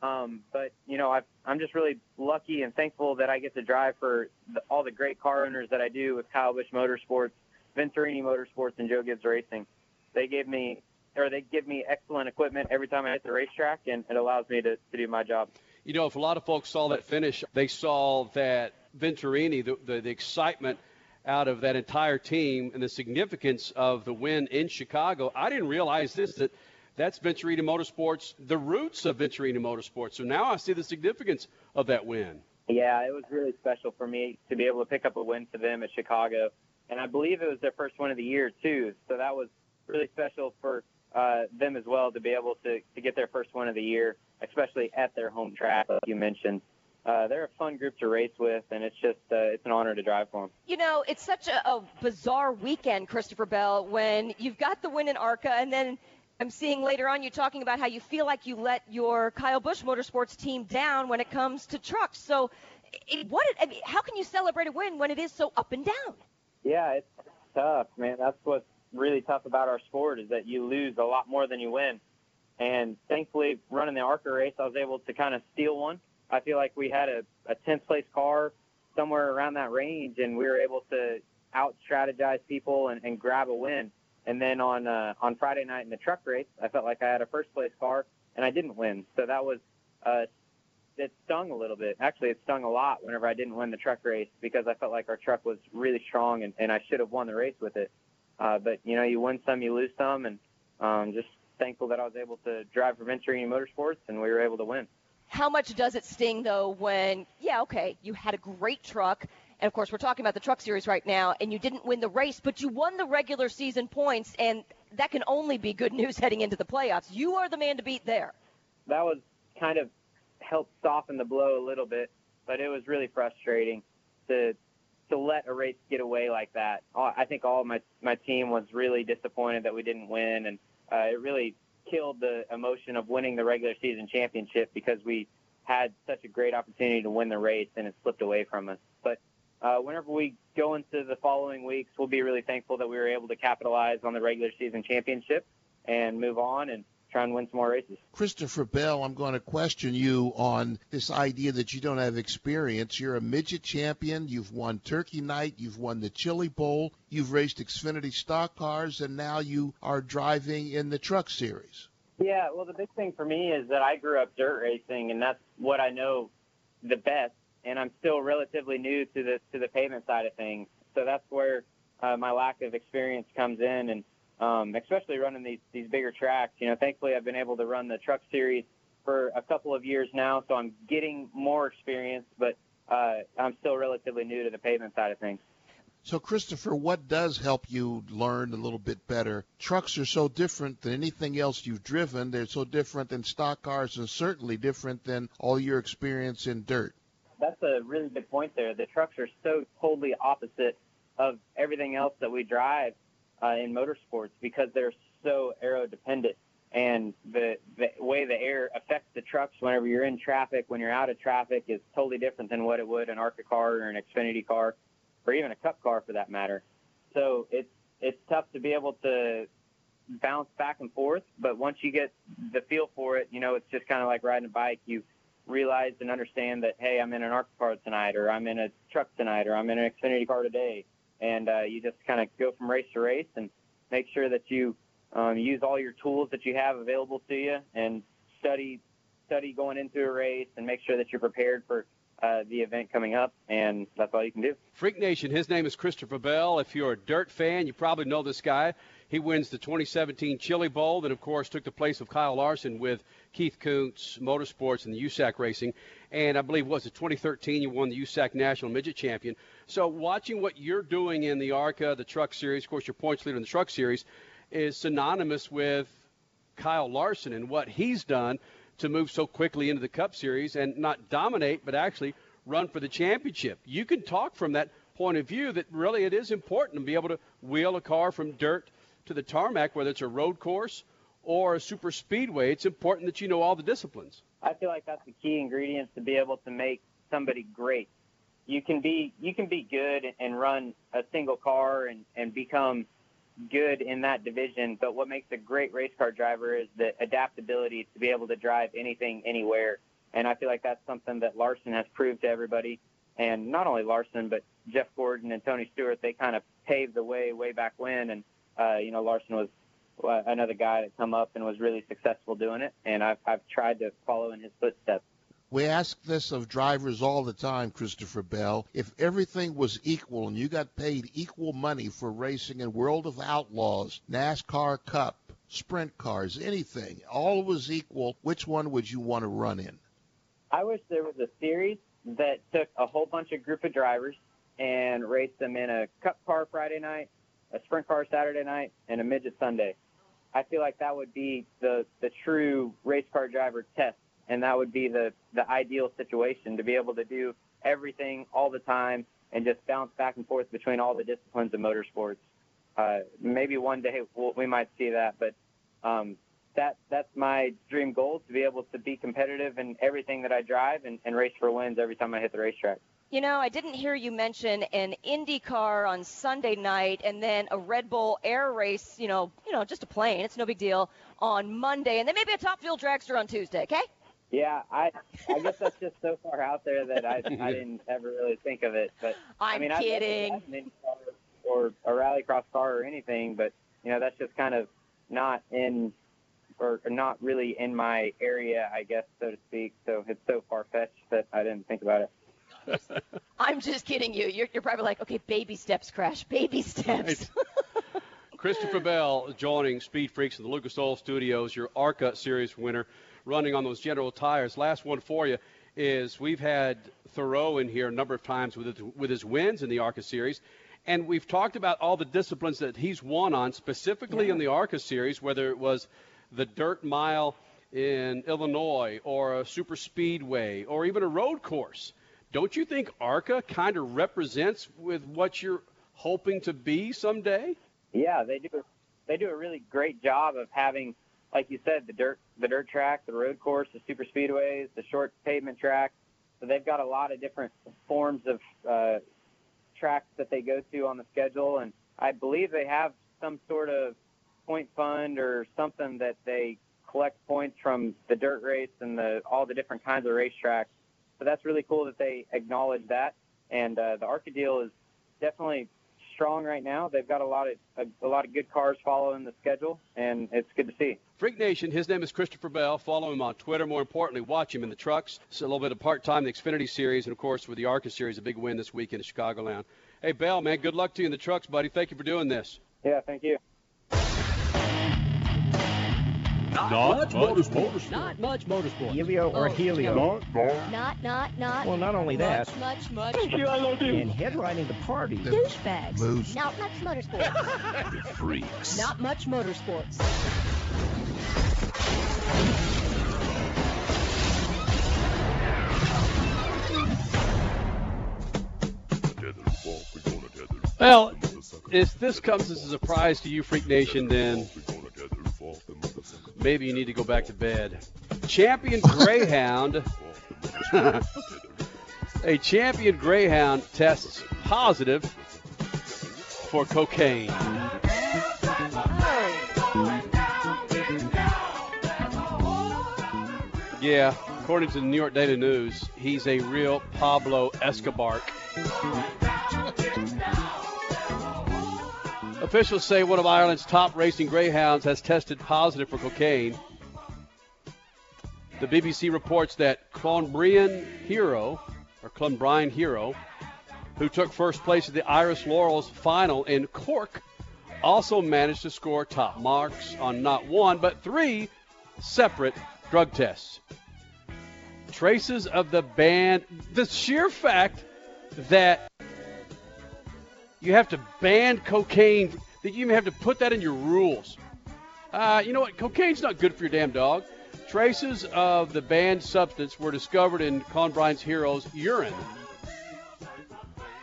Um, but you know, I've, I'm just really lucky and thankful that I get to drive for the, all the great car owners that I do with Kyle Busch Motorsports, Venturini Motorsports, and Joe Gibbs Racing. They give me, or they give me excellent equipment every time I hit the racetrack, and it allows me to, to do my job. You know, if a lot of folks saw that finish, they saw that Venturini, the, the, the excitement out of that entire team and the significance of the win in Chicago. I didn't realize this that that's Venturini Motorsports, the roots of Venturini Motorsports. So now I see the significance of that win. Yeah, it was really special for me to be able to pick up a win for them at Chicago, and I believe it was their first one of the year too. So that was really special for uh, them as well to be able to to get their first one of the year, especially at their home track, like you mentioned. Uh, they're a fun group to race with, and it's just uh, it's an honor to drive for them. You know, it's such a, a bizarre weekend, Christopher Bell, when you've got the win in ARCA, and then I'm seeing later on you talking about how you feel like you let your Kyle Busch Motorsports team down when it comes to trucks. So, it, what? I mean, how can you celebrate a win when it is so up and down? Yeah, it's tough, man. That's what's really tough about our sport is that you lose a lot more than you win. And thankfully, running the ARCA race, I was able to kind of steal one. I feel like we had a, a 10th place car somewhere around that range, and we were able to out strategize people and, and grab a win. And then on uh, on Friday night in the truck race, I felt like I had a first place car and I didn't win. So that was uh, it stung a little bit. Actually, it stung a lot whenever I didn't win the truck race because I felt like our truck was really strong and, and I should have won the race with it. Uh, but you know, you win some, you lose some, and um, just thankful that I was able to drive for Venturini Motorsports and we were able to win. How much does it sting though when, yeah, okay, you had a great truck, and of course we're talking about the Truck Series right now, and you didn't win the race, but you won the regular season points, and that can only be good news heading into the playoffs. You are the man to beat there. That was kind of helped soften the blow a little bit, but it was really frustrating to to let a race get away like that. I think all my my team was really disappointed that we didn't win, and uh, it really killed the emotion of winning the regular season championship because we had such a great opportunity to win the race and it slipped away from us. But uh, whenever we go into the following weeks, we'll be really thankful that we were able to capitalize on the regular season championship and move on and try and win some more races. Christopher Bell, I'm going to question you on this idea that you don't have experience. You're a midget champion. You've won Turkey Night. You've won the Chili Bowl. You've raced Xfinity stock cars, and now you are driving in the Truck Series. Yeah, well, the big thing for me is that I grew up dirt racing, and that's what I know the best. And I'm still relatively new to the to the pavement side of things, so that's where uh, my lack of experience comes in, and um, especially running these these bigger tracks. You know, thankfully I've been able to run the Truck Series for a couple of years now, so I'm getting more experience, but uh, I'm still relatively new to the pavement side of things. So, Christopher, what does help you learn a little bit better? Trucks are so different than anything else you've driven. They're so different than stock cars and certainly different than all your experience in dirt. That's a really good point there. The trucks are so totally opposite of everything else that we drive uh, in motorsports because they're so aero dependent. And the, the way the air affects the trucks whenever you're in traffic, when you're out of traffic, is totally different than what it would an ARCA car or an Xfinity car, or even a Cup car for that matter. So it's it's tough to be able to bounce back and forth. But once you get the feel for it, you know, it's just kind of like riding a bike. You realize and understand that hey, I'm in an ARCA car tonight, or I'm in a truck tonight, or I'm in an Xfinity car today, and uh, you just kind of go from race to race and make sure that you um, use all your tools that you have available to you and study study going into a race and make sure that you're prepared for uh, the event coming up, and that's all you can do. Freak Nation, his name is Christopher Bell. If you're a dirt fan, you probably know this guy. He wins the 2017 Chili Bowl, that of course took the place of Kyle Larson with Keith Kunz Motorsports and the USAC Racing. And I believe was it 2013 you won the USAC National Midget Champion. So watching what you're doing in the ARCA, the Truck Series, of course your points leader in the Truck Series, is synonymous with Kyle Larson and what he's done to move so quickly into the Cup Series and not dominate, but actually run for the championship. You can talk from that point of view that really it is important to be able to wheel a car from dirt to the tarmac, whether it's a road course or a super speedway. It's important that you know all the disciplines. I feel like that's the key ingredient to be able to make somebody great. You can be you can be good and run a single car and, and become good in that division, but what makes a great race car driver is the adaptability to be able to drive anything anywhere. And I feel like that's something that Larson has proved to everybody. And not only Larson, but Jeff Gordon and Tony Stewart, they kind of paved the way way back when. And, uh, you know, Larson was Uh, another guy that come up and was really successful doing it. And I've, I've tried to follow in his footsteps. We ask this of drivers all the time, Christopher Bell. If everything was equal and you got paid equal money for racing in World of Outlaws, NASCAR Cup, sprint cars, anything, all was equal, which one would you want to run in? I wish there was a series that took a whole bunch of group of drivers and raced them in a cup car Friday night, a sprint car Saturday night, and a midget Sunday. I feel like that would be the, the true race car driver test and that would be the the ideal situation to be able to do everything all the time and just bounce back and forth between all the disciplines of motorsports. Uh, maybe one day we'll, we might see that, but um, that that's my dream goal to be able to be competitive in everything that I drive and, and race for wins every time I hit the racetrack. You know, I didn't hear you mention an IndyCar on Sunday night and then a Red Bull air race, you know, you know, just a plane. It's no big deal on Monday and then maybe a top fuel dragster on Tuesday, okay? Yeah, I I guess that's just so far out there that I I didn't ever really think of it. But I'm I mean, kidding. I'd love to have an Indy or a rallycross car or anything, but you know that's just kind of not in or not really in my area, I guess, so to speak. So it's so far fetched that I didn't think about it. I'm just kidding you. You're, you're probably like, okay, baby steps, Crash, baby steps. Christopher Bell joining Speed Freaks of the Lucas Oil Studios, your ARCA Series winner, running on those General tires. Last one for you is we've had Thoreau in here a number of times with his, with his wins in the ARCA Series, and we've talked about all the disciplines that he's won on, specifically in the ARCA Series, whether it was the dirt mile in Illinois or a super speedway or even a road course. Don't you think ARCA kind of represents with what you're hoping to be someday? Yeah, they do. They do a really great job of having, like you said, the dirt, the dirt track, the road course, the super speedways, the short pavement track. So they've got a lot of different forms of uh, tracks that they go to on the schedule, and I believe they have some sort of point fund or something that they collect points from the dirt race and the all the different kinds of racetracks. So that's really cool that they acknowledge that. And uh, the ARCA deal is definitely strong right now. They've got a lot of a, a lot of good cars following the schedule, and it's good to see. Freak Nation, his name is Christopher Bell. Follow him on Twitter. More importantly, watch him in the trucks. It's a little bit of part-time, the Xfinity Series, and of course with the ARCA Series, a big win this weekend at Chicagoland. Hey, Bell, man, good luck to you in the trucks, buddy. Thank you for doing this. Yeah, thank you. Not, much motorsport. Not much motorsport. Helio or Helio? no. Not, not, not. Well, not only much, that. Much, much, Thank you, I love you. And headlining the party. Douchebags. Moose. Not much motorsports. Freaks. Not much motorsports. Well, if this comes as a surprise to you, Freak Nation, then maybe you need to go back to bed. Champion Greyhound. a champion Greyhound tests positive for cocaine. Yeah, According to the New York Daily News, he's a real Pablo Escobar. Officials say one of Ireland's top racing greyhounds has tested positive for cocaine. The BBC reports that Clonbrien Hero, or Clonbrine Hero, who took first place at the Irish Laurels final in Cork, also managed to score top marks on not one, but three separate drug tests. Traces of the banned, the sheer fact that you have to ban cocaine, that you even have to put that in your rules. Uh, you know what? Cocaine's not good for your damn dog. Traces of the banned substance were discovered in Conbrine's hero's urine.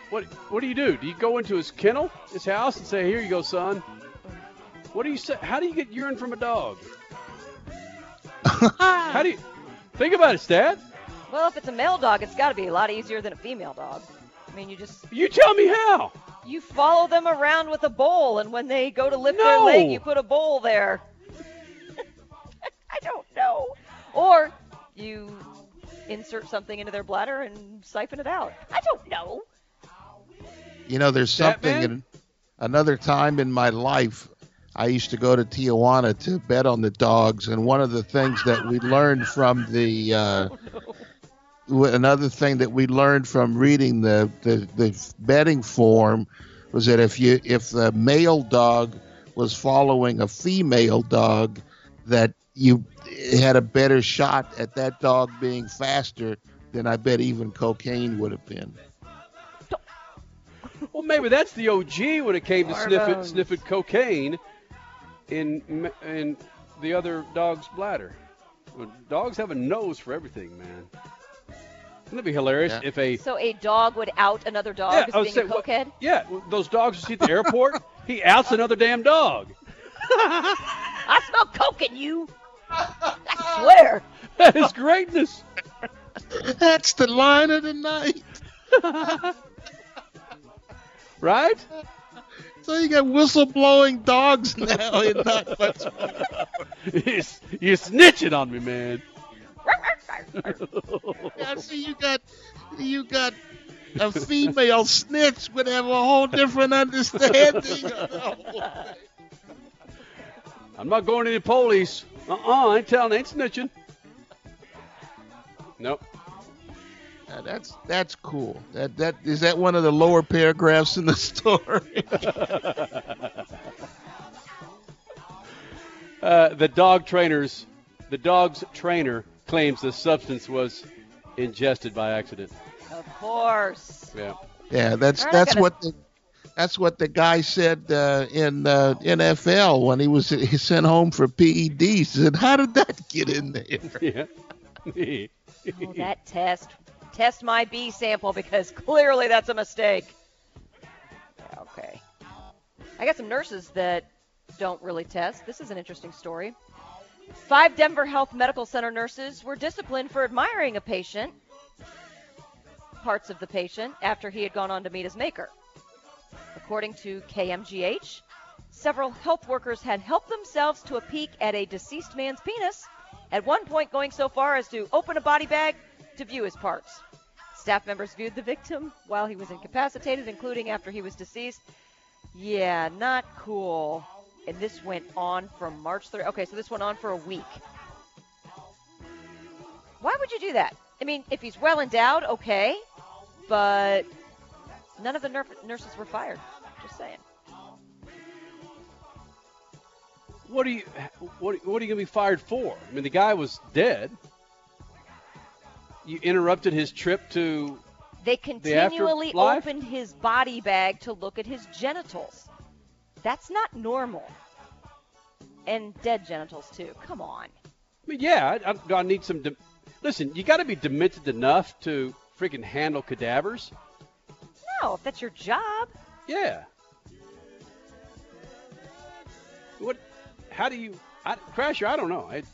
What What do you do? Do you go into his kennel, his house, and say, "Here you go, son"? What do you say? How do you get urine from a dog? how do you think about it, Stat? Well, if it's a male dog, it's got to be a lot easier than a female dog. I mean, you just You tell me how. You follow them around with a bowl, and when they go to lift their leg, you put a bowl there. I don't know. Or you insert something into their bladder and siphon it out. I don't know. You know, there's something Batman? in another time in my life. I used to go to Tijuana to bet on the dogs, and one of the things that we learned from the uh, w- another thing that we learned from reading the, the the betting form was that if you if the male dog was following a female dog, that you had a better shot at that dog being faster than I bet even cocaine would have been. Well, maybe that's the OG when it came to sniffing sniffing cocaine in in the other dog's bladder. Dogs have a nose for everything, man. Wouldn't it be hilarious Yeah. if a So a dog would out another dog Yeah, as being saying, a what- cokehead? yeah those dogs you see at the airport? he outs another damn dog. I smell coke in you. I swear. That is greatness. That's the line of the night. Right? So you got whistleblowing dogs now and not much You're you're snitching on me, man. Yeah, see, you got you got a female snitch would have a whole different understanding. I'm not going to the police. Uh-uh, I ain't telling, I ain't snitching. Nope. Now, that's that's cool. That that is that one of the lower paragraphs in the story. Uh, the dog trainers, the dog's trainer claims the substance was ingested by accident. Of course. Yeah. yeah, that's All right, that's gotta- what the that's what the guy said uh, in uh, NFL when he was he sent home for PEDs. He said, "How did that get in there?" Yeah. Oh, that test. Test my B sample because clearly that's a mistake. Okay. I got some nurses that don't really test. This is an interesting story. Five Denver Health Medical Center nurses were disciplined for admiring a patient, parts of the patient, after he had gone on to meet his maker. According to KMGH, several health workers had helped themselves to a peek at a deceased man's penis, at one point going so far as to open a body bag to view his parts. Staff members viewed the victim while he was incapacitated, including after he was deceased. Yeah, not cool. And this went on from March 3rd. Okay, so this went on for a week. Why would you do that? I mean, if he's well endowed, okay, but none of the nur- nurses were fired. Just saying. What are you what, what are you going to be fired for? I mean, the guy was dead. You interrupted his trip to They continually afterlife? opened his body bag to look at his genitals. That's not normal. And dead genitals, too. Come on. I mean, yeah, I, I, I need some. De- Listen, you got to be demented enough to freaking handle cadavers. No, if that's your job. Yeah. What? How do you? I, Crasher, I don't know. It,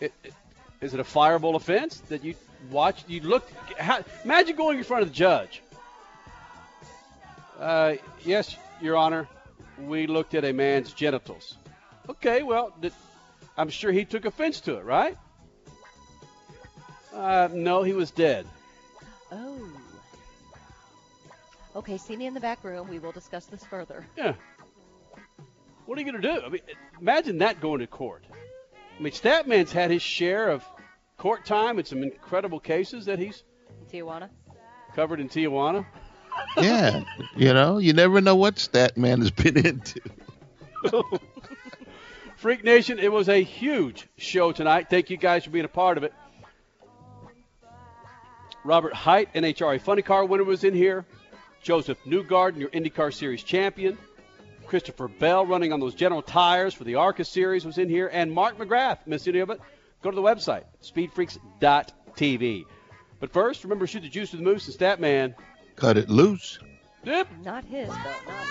it, it, is it a fireable offense that you watch? You look. How, imagine going in front of the judge. Uh, yes, Your Honor. We looked at a man's genitals. Okay, well, did, I'm sure he took offense to it, right? Uh, no, he was dead. Oh. Okay, see me in the back room. We will discuss this further. Yeah. What are you going to do? I mean, imagine that going to court. I mean, Statman's had his share of court time in some incredible cases that he's Tijuana. covered in Tijuana. Yeah, you know, you never know what stat man has been into. Freak Nation, it was a huge show tonight. Thank you guys for being a part of it. Robert Hight, NHRA Funny Car winner, was in here. Josef Newgarden, your IndyCar Series champion. Christopher Bell, running on those General Tires for the ARCA Series, was in here. And Mark McGrath. Miss any of it? Go to the website, speedfreaks.tv. But first, remember shoot the juice with the moose and Statman. Cut it loose. Yep. Not his, but not.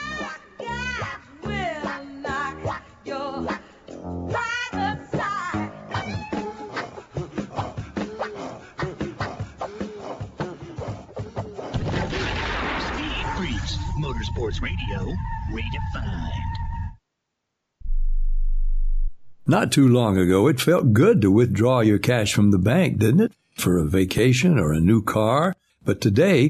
Speed Freaks, Motorsports Radio, redefined. Not too long ago, it felt good to withdraw your cash from the bank, didn't it? For a vacation or a new car. But today,